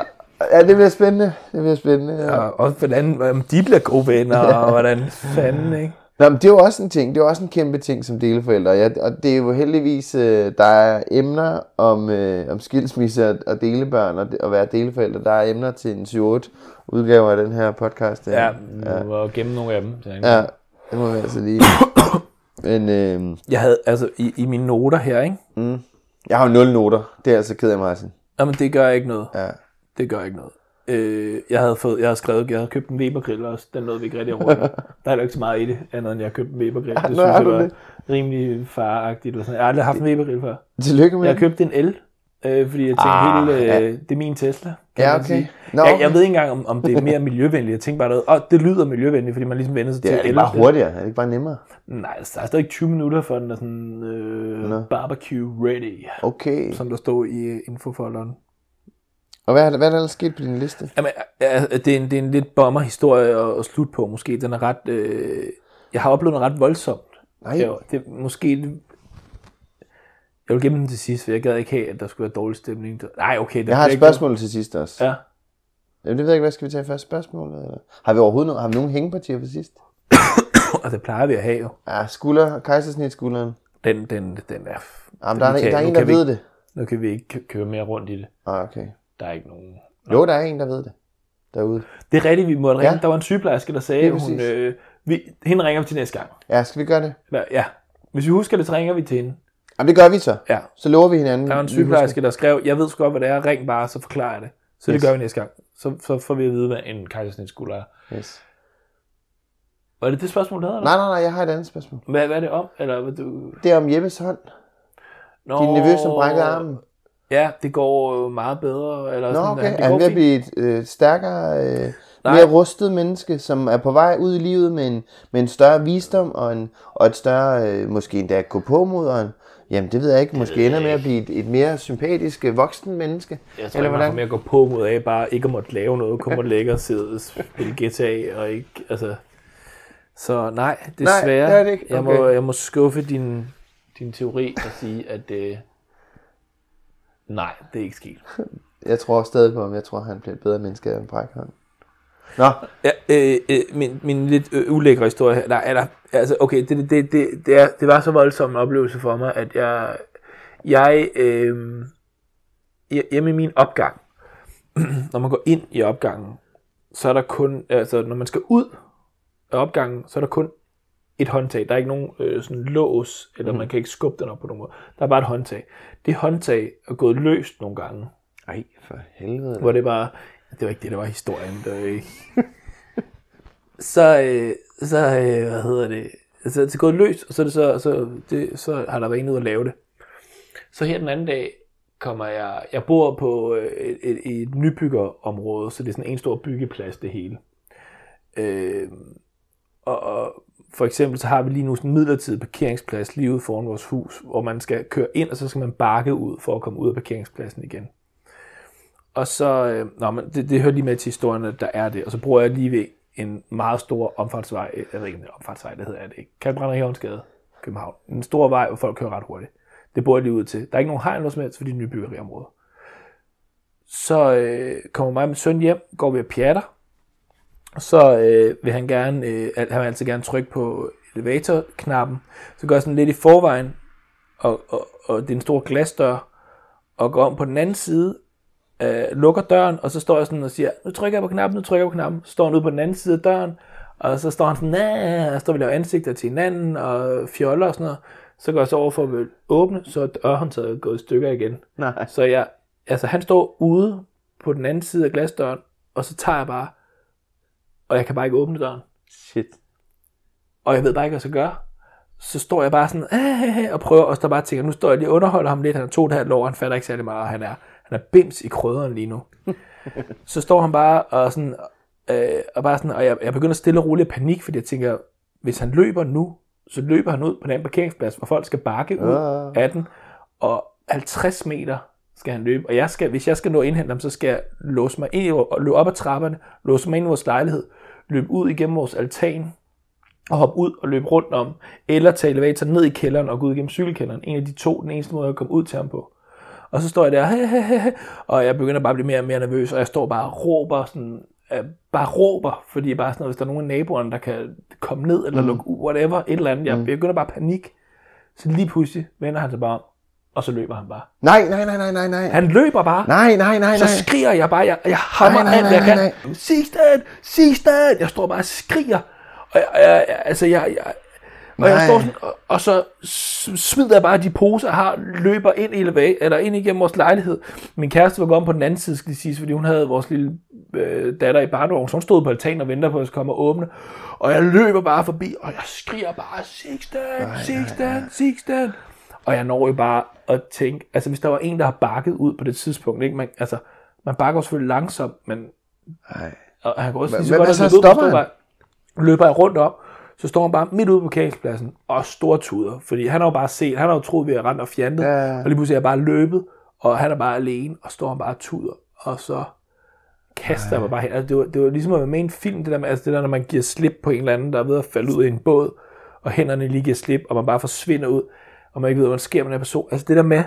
Speaker 2: ja, det bliver spændende. Det bliver spændende. Ja.
Speaker 1: Og også hvordan om de bliver gode venner, og hvordan fanden, ikke?
Speaker 2: Nå, men det er jo også en ting. Det er også en kæmpe ting som deleforældre. Ja, og det er jo heldigvis, øh, der er emner om, øh, om skilsmisse og, delebørn og, og være deleforældre. Der er emner til en 7-8 udgave af den her podcast.
Speaker 1: Ja, du var gemme nogle af dem. så jeg ikke-
Speaker 2: ja, det må vi altså lige. Men øh,
Speaker 1: Jeg havde, altså, i, i mine noter her, ikke?
Speaker 2: jeg har jo nul noter. Det er altså ked af, Martin.
Speaker 1: Jamen, det gør ikke noget.
Speaker 2: Ja.
Speaker 1: Det gør ikke noget. Øh, jeg havde fået, jeg havde skrevet, jeg havde købt en Weber-grill også. Den nåede vi ikke rigtig rundt. Der er heller ikke så meget i det, andet end jeg har købt en Weber-grill. Det
Speaker 2: nå,
Speaker 1: synes jeg var
Speaker 2: det?
Speaker 1: rimelig faragtigt. Jeg har aldrig haft en Weber-grill før.
Speaker 2: Tillykke med
Speaker 1: Jeg har
Speaker 2: det.
Speaker 1: købt en el, øh, fordi jeg tænkte,
Speaker 2: Ah,
Speaker 1: hele, øh,
Speaker 2: ja.
Speaker 1: det er min Tesla. kan
Speaker 2: Ja, okay.
Speaker 1: sige.
Speaker 2: Nå,
Speaker 1: Jeg, jeg ved ikke engang, om, om det er mere miljøvenligt. Jeg tænker bare, noget, og det lyder miljøvenligt, fordi man ligesom vender sig
Speaker 2: Det
Speaker 1: til
Speaker 2: er
Speaker 1: at
Speaker 2: ikke bare hurtigere, er det ikke bare nemmere?
Speaker 1: Nej, altså, der er stadig 20 minutter, for den er sådan øh, barbecue ready,
Speaker 2: Okay.
Speaker 1: som der står i infofolderen.
Speaker 2: Og hvad er hvad er der ellers sket på din liste?
Speaker 1: Jamen, ja, det, er en, det er en lidt bomber historie at, at slutte på, måske. Den er ret... Øh, jeg har oplevet noget ret voldsomt.
Speaker 2: Nej.
Speaker 1: Det er måske... Jeg vil gemme den til sidst, for jeg gad ikke have, at der skulle være dårlig stemning. Nej, okay. Det
Speaker 2: Jeg har et
Speaker 1: ikke-
Speaker 2: spørgsmål til sidst også.
Speaker 1: Ja.
Speaker 2: Jamen, det ved jeg ikke, hvad skal vi tage først? Spørgsmål? Eller? Har vi overhovedet noget, har vi nogen hængepartier for sidst?
Speaker 1: Og det plejer vi at have jo.
Speaker 2: Ja, skulder, kejsersnit skulderen.
Speaker 1: Den, den, den er...
Speaker 2: Jamen, der er,
Speaker 1: kan-
Speaker 2: der er en, der
Speaker 1: vi
Speaker 2: ved
Speaker 1: ikke-
Speaker 2: det.
Speaker 1: Nu kan vi ikke kø- køre mere rundt i det.
Speaker 2: Ah, okay.
Speaker 1: Der er ikke nogen...
Speaker 2: Jo, der er en, der ved det. Derude.
Speaker 1: Det er rigtigt, vi måtte ringe.
Speaker 2: Ja.
Speaker 1: Der var en sygeplejerske, der sagde, at hun... Øh, vi, hende ringer vi til næste gang.
Speaker 2: Ja, skal vi gøre det?
Speaker 1: Ja. Hvis vi husker det, så ringer vi til hende.
Speaker 2: Jamen, det gør vi så.
Speaker 1: Ja.
Speaker 2: Så lover vi hinanden.
Speaker 1: Der var en sygeplejerske, der skrev, jeg ved sgu godt, hvad det er, ring bare, så forklarer jeg det. Så
Speaker 2: Yes.
Speaker 1: det gør vi næste gang. Så, så får vi at vide, hvad en kejsersnitskulder er.
Speaker 2: Yes.
Speaker 1: Var det det spørgsmål, du havde? eller?
Speaker 2: Nej, nej, nej, jeg har et andet spørgsmål.
Speaker 1: Hvad, hvad er det om? Eller, hvad du...
Speaker 2: Det er om Jeppes hånd.
Speaker 1: Nå,
Speaker 2: Din nervøs som brækkede armen.
Speaker 1: Ja, det går jo meget bedre. Eller
Speaker 2: Nå,
Speaker 1: sådan,
Speaker 2: okay.
Speaker 1: Det
Speaker 2: Er han
Speaker 1: går
Speaker 2: ved at blive et øh, stærkere, øh,
Speaker 1: Nej.
Speaker 2: mere rustet menneske, som er på vej ud i livet med en, med en større visdom og, en, og et større, øh, måske endda gå på mod, og en, jamen det ved jeg ikke, måske ender med at blive et, et mere sympatisk øh, voksen menneske.
Speaker 1: Jeg tror,
Speaker 2: Eller
Speaker 1: ikke, man
Speaker 2: hvordan?
Speaker 1: kommer med at gå på mod af, bare ikke at måtte lave noget, kun måtte lægge og sidde og spille GTA, og ikke, altså... Så nej, desværre.
Speaker 2: det er det ikke.
Speaker 1: Jeg, må,
Speaker 2: Okay.
Speaker 1: jeg må skuffe din, din teori og sige, at øh, nej, det er ikke sket.
Speaker 2: Jeg tror stadig på ham, jeg tror han bliver et bedre menneske af en brækhånd. Nå,
Speaker 1: Ja, øh, øh, min, min lidt øh, ulækre historie her. Nej, eller, altså, okay, det, det, det, det, det, er, det var så voldsom en oplevelse for mig, at jeg, jeg øh, hjemme i min opgang, når man går ind i opgangen, så er der kun, altså når man skal ud af opgangen, så er der kun et håndtag. Der er ikke nogen øh, sådan lås, eller mm. man kan ikke skubbe den op på nogen måde. Der er bare et håndtag. Det håndtag er gået løst nogle gange,
Speaker 2: ej, for helvede.
Speaker 1: hvor det var, det var ikke det, der var historien. Det var ikke. så, øh, så øh, hvad hedder det, så er det gået løs, og så, er det så, så, det, så har der været en ud at lave det. Så her den anden dag kommer jeg, jeg bor på øh, et, et, et nybyggerområde, så det er sådan en stor byggeplads det hele. Øh, og, og for eksempel så har vi lige nu sådan en midlertidig parkeringsplads lige ude foran vores hus, hvor man skal køre ind, og så skal man bakke ud for at komme ud af parkeringspladsen igen. Og så, øh, nå, men det, det hører lige med til historien, at der er det. Og så bruger jeg lige ved en meget stor omfartsvej, øh, jeg ved ikke om det er omfartsvej, det hedder det ikke, Kalbrænder Havnsgade, København. En stor vej, hvor folk kører ret hurtigt. Det bor jeg lige ud til. Der er ikke nogen hegn noget som helst for de nye byggeriområder. Så øh, kommer mig med søn hjem, går vi og pjatter, så øh, vil han gerne, øh, han vil altid gerne trykke på elevatorknappen. Så gør jeg sådan lidt i forvejen, og, og, og det er en stor glasdør, og går om på den anden side, øh, lukker døren, og så står jeg sådan og siger, nu trykker jeg på knappen, nu trykker jeg på knappen. Så står han ude på den anden side af døren, og så står han sådan, nah, og står vi laver ansigter til hinanden, og fjoller og sådan noget. Så går jeg så over for at åbne, så er dørhåndtaget gået i stykker igen.
Speaker 2: Nej.
Speaker 1: Så jeg, altså han står ude på den anden side af glasdøren, og så tager jeg bare, og jeg kan bare ikke åbne døren.
Speaker 2: Shit.
Speaker 1: Og jeg ved bare ikke, hvad jeg skal gøre. Så står jeg bare sådan, "Ah," og prøver, og så bare tænker, nu står jeg lige og underholder ham lidt. Han er to og et halvt år, han fatter ikke særlig meget, han er, han er bims i krydderen lige nu. så står han bare og sådan, øh, og bare sådan, og jeg, jeg begynder stille og roligt at panik, fordi jeg tænker, hvis han løber nu, så løber han ud på den parkeringsplads, hvor folk skal bakke ud
Speaker 2: Ja.
Speaker 1: af den, og 50 meter skal han løbe, og jeg skal, hvis jeg skal nå at indhente ham, så skal jeg låse mig ind i, og løbe op ad trapperne, låse mig ind i vores lejlighed, løbe ud igennem vores altan, og hoppe ud og løbe rundt om, eller tage elevator ned i kælderen og gå ud igennem cykelkælderen. En af de to, den eneste måde at komme ud til ham på. Og så står jeg der, og jeg begynder bare at blive mere og mere nervøs, og jeg står bare og råber sådan, øh, bare råber, fordi jeg bare sådan, hvis der er nogen af naboerne, der kan komme ned eller lukke ud, whatever, et eller andet. Jeg, jeg begynder bare at panik. Så lige pludselig vender han sig bare om, og så løber han bare.
Speaker 2: Nej, nej, nej, nej, nej, nej.
Speaker 1: Han løber bare.
Speaker 2: Nej, nej, nej,
Speaker 1: Så
Speaker 2: nej.
Speaker 1: skriger jeg bare, jeg, jeg hammer
Speaker 2: Nej, nej,
Speaker 1: alt, hvad jeg
Speaker 2: nej,
Speaker 1: kan. Sixten! Jeg står bare og skriger. Og jeg, jeg, jeg altså, jeg, jeg, og jeg
Speaker 2: Nej.
Speaker 1: står sådan, og, og så smider jeg bare de poser, jeg har, løber ind i elevator, eller ind igennem vores lejlighed. Min kæreste var gået på den anden side, skal det siges, fordi hun havde vores lille øh, datter i barnevogn, så hun stod på altanen og ventede på, at jeg skulle komme og åbne. Og jeg løber bare forbi, og jeg skriger bare, Sixten, Sixten, Sixten. Og jeg når jo bare at tænke, altså hvis der var en, der har bakket ud på det tidspunkt, ikke? Man, altså, Man bakker selvfølgelig langsomt, men
Speaker 2: Ej.
Speaker 1: og han kan også lige så godt
Speaker 2: så stopper han?
Speaker 1: Løber jeg rundt op, så står han bare midt ude på parkeringspladsen og stortuder. Fordi han har jo bare set, han har jo troet, vi har rendt og fjantet.
Speaker 2: Ja.
Speaker 1: Og lige pludselig er jeg bare løbet, og han er bare alene, og står han bare og tuder. Og så kaster jeg mig bare hen. Altså, det, var, det var ligesom at være med i en film, det der, med, altså det der, når man giver slip på en eller anden, der er ved at falde ud af en båd, og hænderne lige giver slip, og man bare forsvinder ud, og man ikke ved, hvad der sker med den her person. Altså det der med,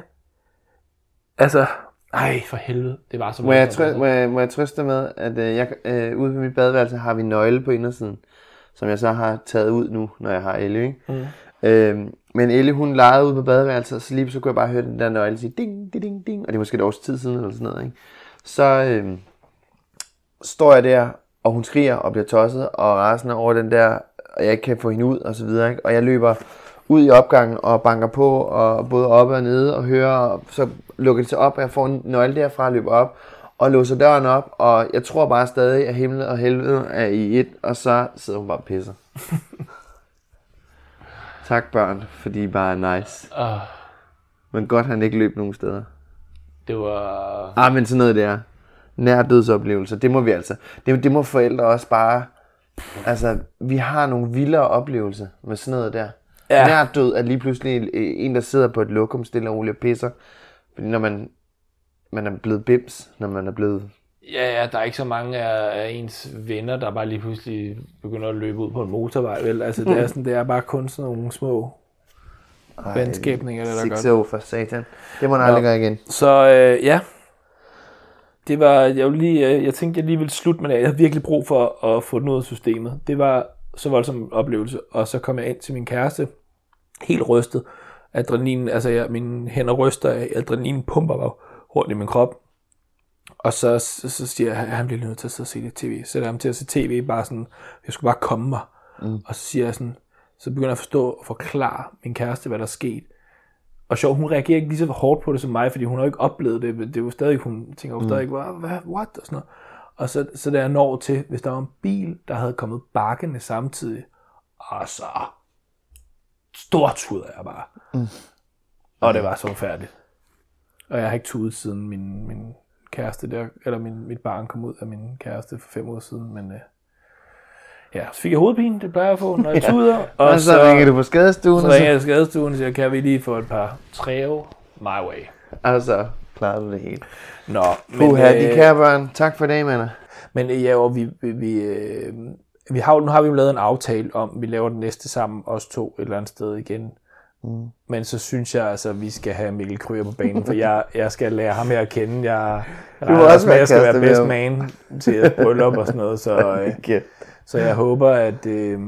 Speaker 1: altså, ej for helvede, det var så
Speaker 2: Må jeg, trø-
Speaker 1: altså.
Speaker 2: må, jeg, må jeg trøste med, at øh, jeg, øh, ude på mit badeværelse har vi nøgle på indersiden, som jeg så har taget ud nu, når jeg har Ellie. Ikke? Mm. Øh, men Ellie, hun legede ude på badeværelset, så lige så kunne jeg bare høre den der nøgle sige ding, ding, ding, ding, og det er måske et års tid siden eller sådan noget. Ikke? Så øh, står jeg der, og hun skriger og bliver tosset og rasende over den der, og jeg ikke kan få hende ud og så videre. Ikke? Og jeg løber ud i opgangen og banker på, og både op og nede og hører, og så lukker det sig op, og jeg får en nøgle derfra, løber op, og låser døren op, og jeg tror bare stadig, at himmel og helvede er i et, og så sidder hun bare og pisser. tak børn, fordi I bare er nice.
Speaker 1: Ah,
Speaker 2: Men godt, han ikke løb nogen steder.
Speaker 1: det var...
Speaker 2: Ah, men sådan noget der. Nær dødsoplevelser, det må vi altså. Det, det må forældre også bare... Altså, vi har nogle vildere oplevelser med sådan noget der.
Speaker 1: Ja.
Speaker 2: Ja. Nær død er lige pludselig en, der sidder på et lokum stille og roligt og pisser. Fordi når man, man er blevet bims, når man er blevet...
Speaker 1: Ja, ja, der er ikke så mange af, af ens venner, der bare lige pludselig begynder at løbe ud på en motorvej, vel? Altså, det er, sådan, det er bare kun sådan nogle små venskabninger, der, der gør det.
Speaker 2: For satan. Det må man aldrig gøre igen.
Speaker 1: Så øh, ja, det var, jeg, vil lige, jeg tænkte, jeg lige ville slutte med det. Jeg havde virkelig brug for at få den ud af systemet. Det var så voldsom en oplevelse, og så kom jeg ind til min kæreste, helt rystet. Adrenalin, altså jeg, mine hænder ryster af, adrenalin pumper bare rundt i min krop. Og så, så, så siger jeg, at han bliver nødt til at sidde og se det tv. Så jeg ham til at se tv, bare sådan, jeg skulle bare komme mig. Mm. Og så siger jeg sådan, så begynder jeg at forstå og forklare min kæreste, hvad der er sket. Og sjov, hun reagerer ikke lige så hårdt på det som mig, fordi hun har jo ikke oplevet det. Det er jo stadig, hun tænker jo stadig, hvad, hvad, what? Og sådan noget. Og så, så da jeg når til, hvis der var en bil, der havde kommet bakkende samtidig, og så stortuder jeg bare. Mm. Og det var så færdigt. Og jeg har ikke tudet siden min, min kæreste der, eller min, mit barn kom ud af min kæreste for fem år siden, men øh, ja, så fik jeg hovedpine, det plejer jeg at få, når jeg tuder, og,
Speaker 2: Og så, ringer du på skadestuen,
Speaker 1: så
Speaker 2: og
Speaker 1: ringer
Speaker 2: så,
Speaker 1: jeg skadestuen og siger, kan vi lige få et par træve my way.
Speaker 2: og så klarer du det hele.
Speaker 1: Nå, men,
Speaker 2: Puha, de
Speaker 1: øh,
Speaker 2: kære børn. Tak for i dag, mander.
Speaker 1: men øh, ja, og vi, vi, vi, øh, vi har, nu har vi jo lavet en aftale om, at vi laver den næste sammen, os to et eller andet sted igen. Mm. Men så synes jeg altså, at vi skal have Mikkel Kryger på banen, for jeg, jeg skal lære ham her at kende. Jeg, jeg
Speaker 2: må også
Speaker 1: med, at jeg skal være best man til et bryllup og sådan noget, så, øh, så jeg håber, at... Øh,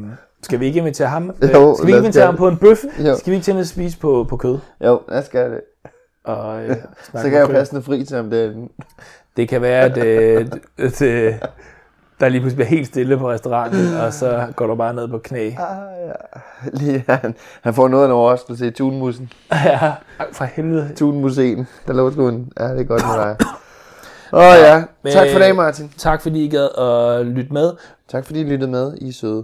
Speaker 1: skal vi ikke invitere ham?
Speaker 2: Jo,
Speaker 1: Øh, skal vi ikke invitere ham
Speaker 2: det.
Speaker 1: på en bøf?
Speaker 2: Jo.
Speaker 1: Skal vi ikke til at spise på, på kød?
Speaker 2: Jo, lad os gøre det.
Speaker 1: Og, øh,
Speaker 2: Så kan jeg jo
Speaker 1: med Kryger?
Speaker 2: passe noget fri til ham derinde.
Speaker 1: Det kan være, at, øh, at øh, der lige pludselig bliver helt stille på restauranten, og så går du bare ned på knæ.
Speaker 2: Ah, ja. Lige, han, han får noget af en overraskelse i tunmussen.
Speaker 1: Ja, for helvede.
Speaker 2: Tunmusen. Der lå sgu en. Ja, det er godt med dig. Åh oh, ja. Tak for dag, Martin.
Speaker 1: Tak fordi I gad at lytte med.
Speaker 2: Tak fordi I lyttede med. I er søde.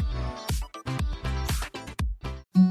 Speaker 3: thank you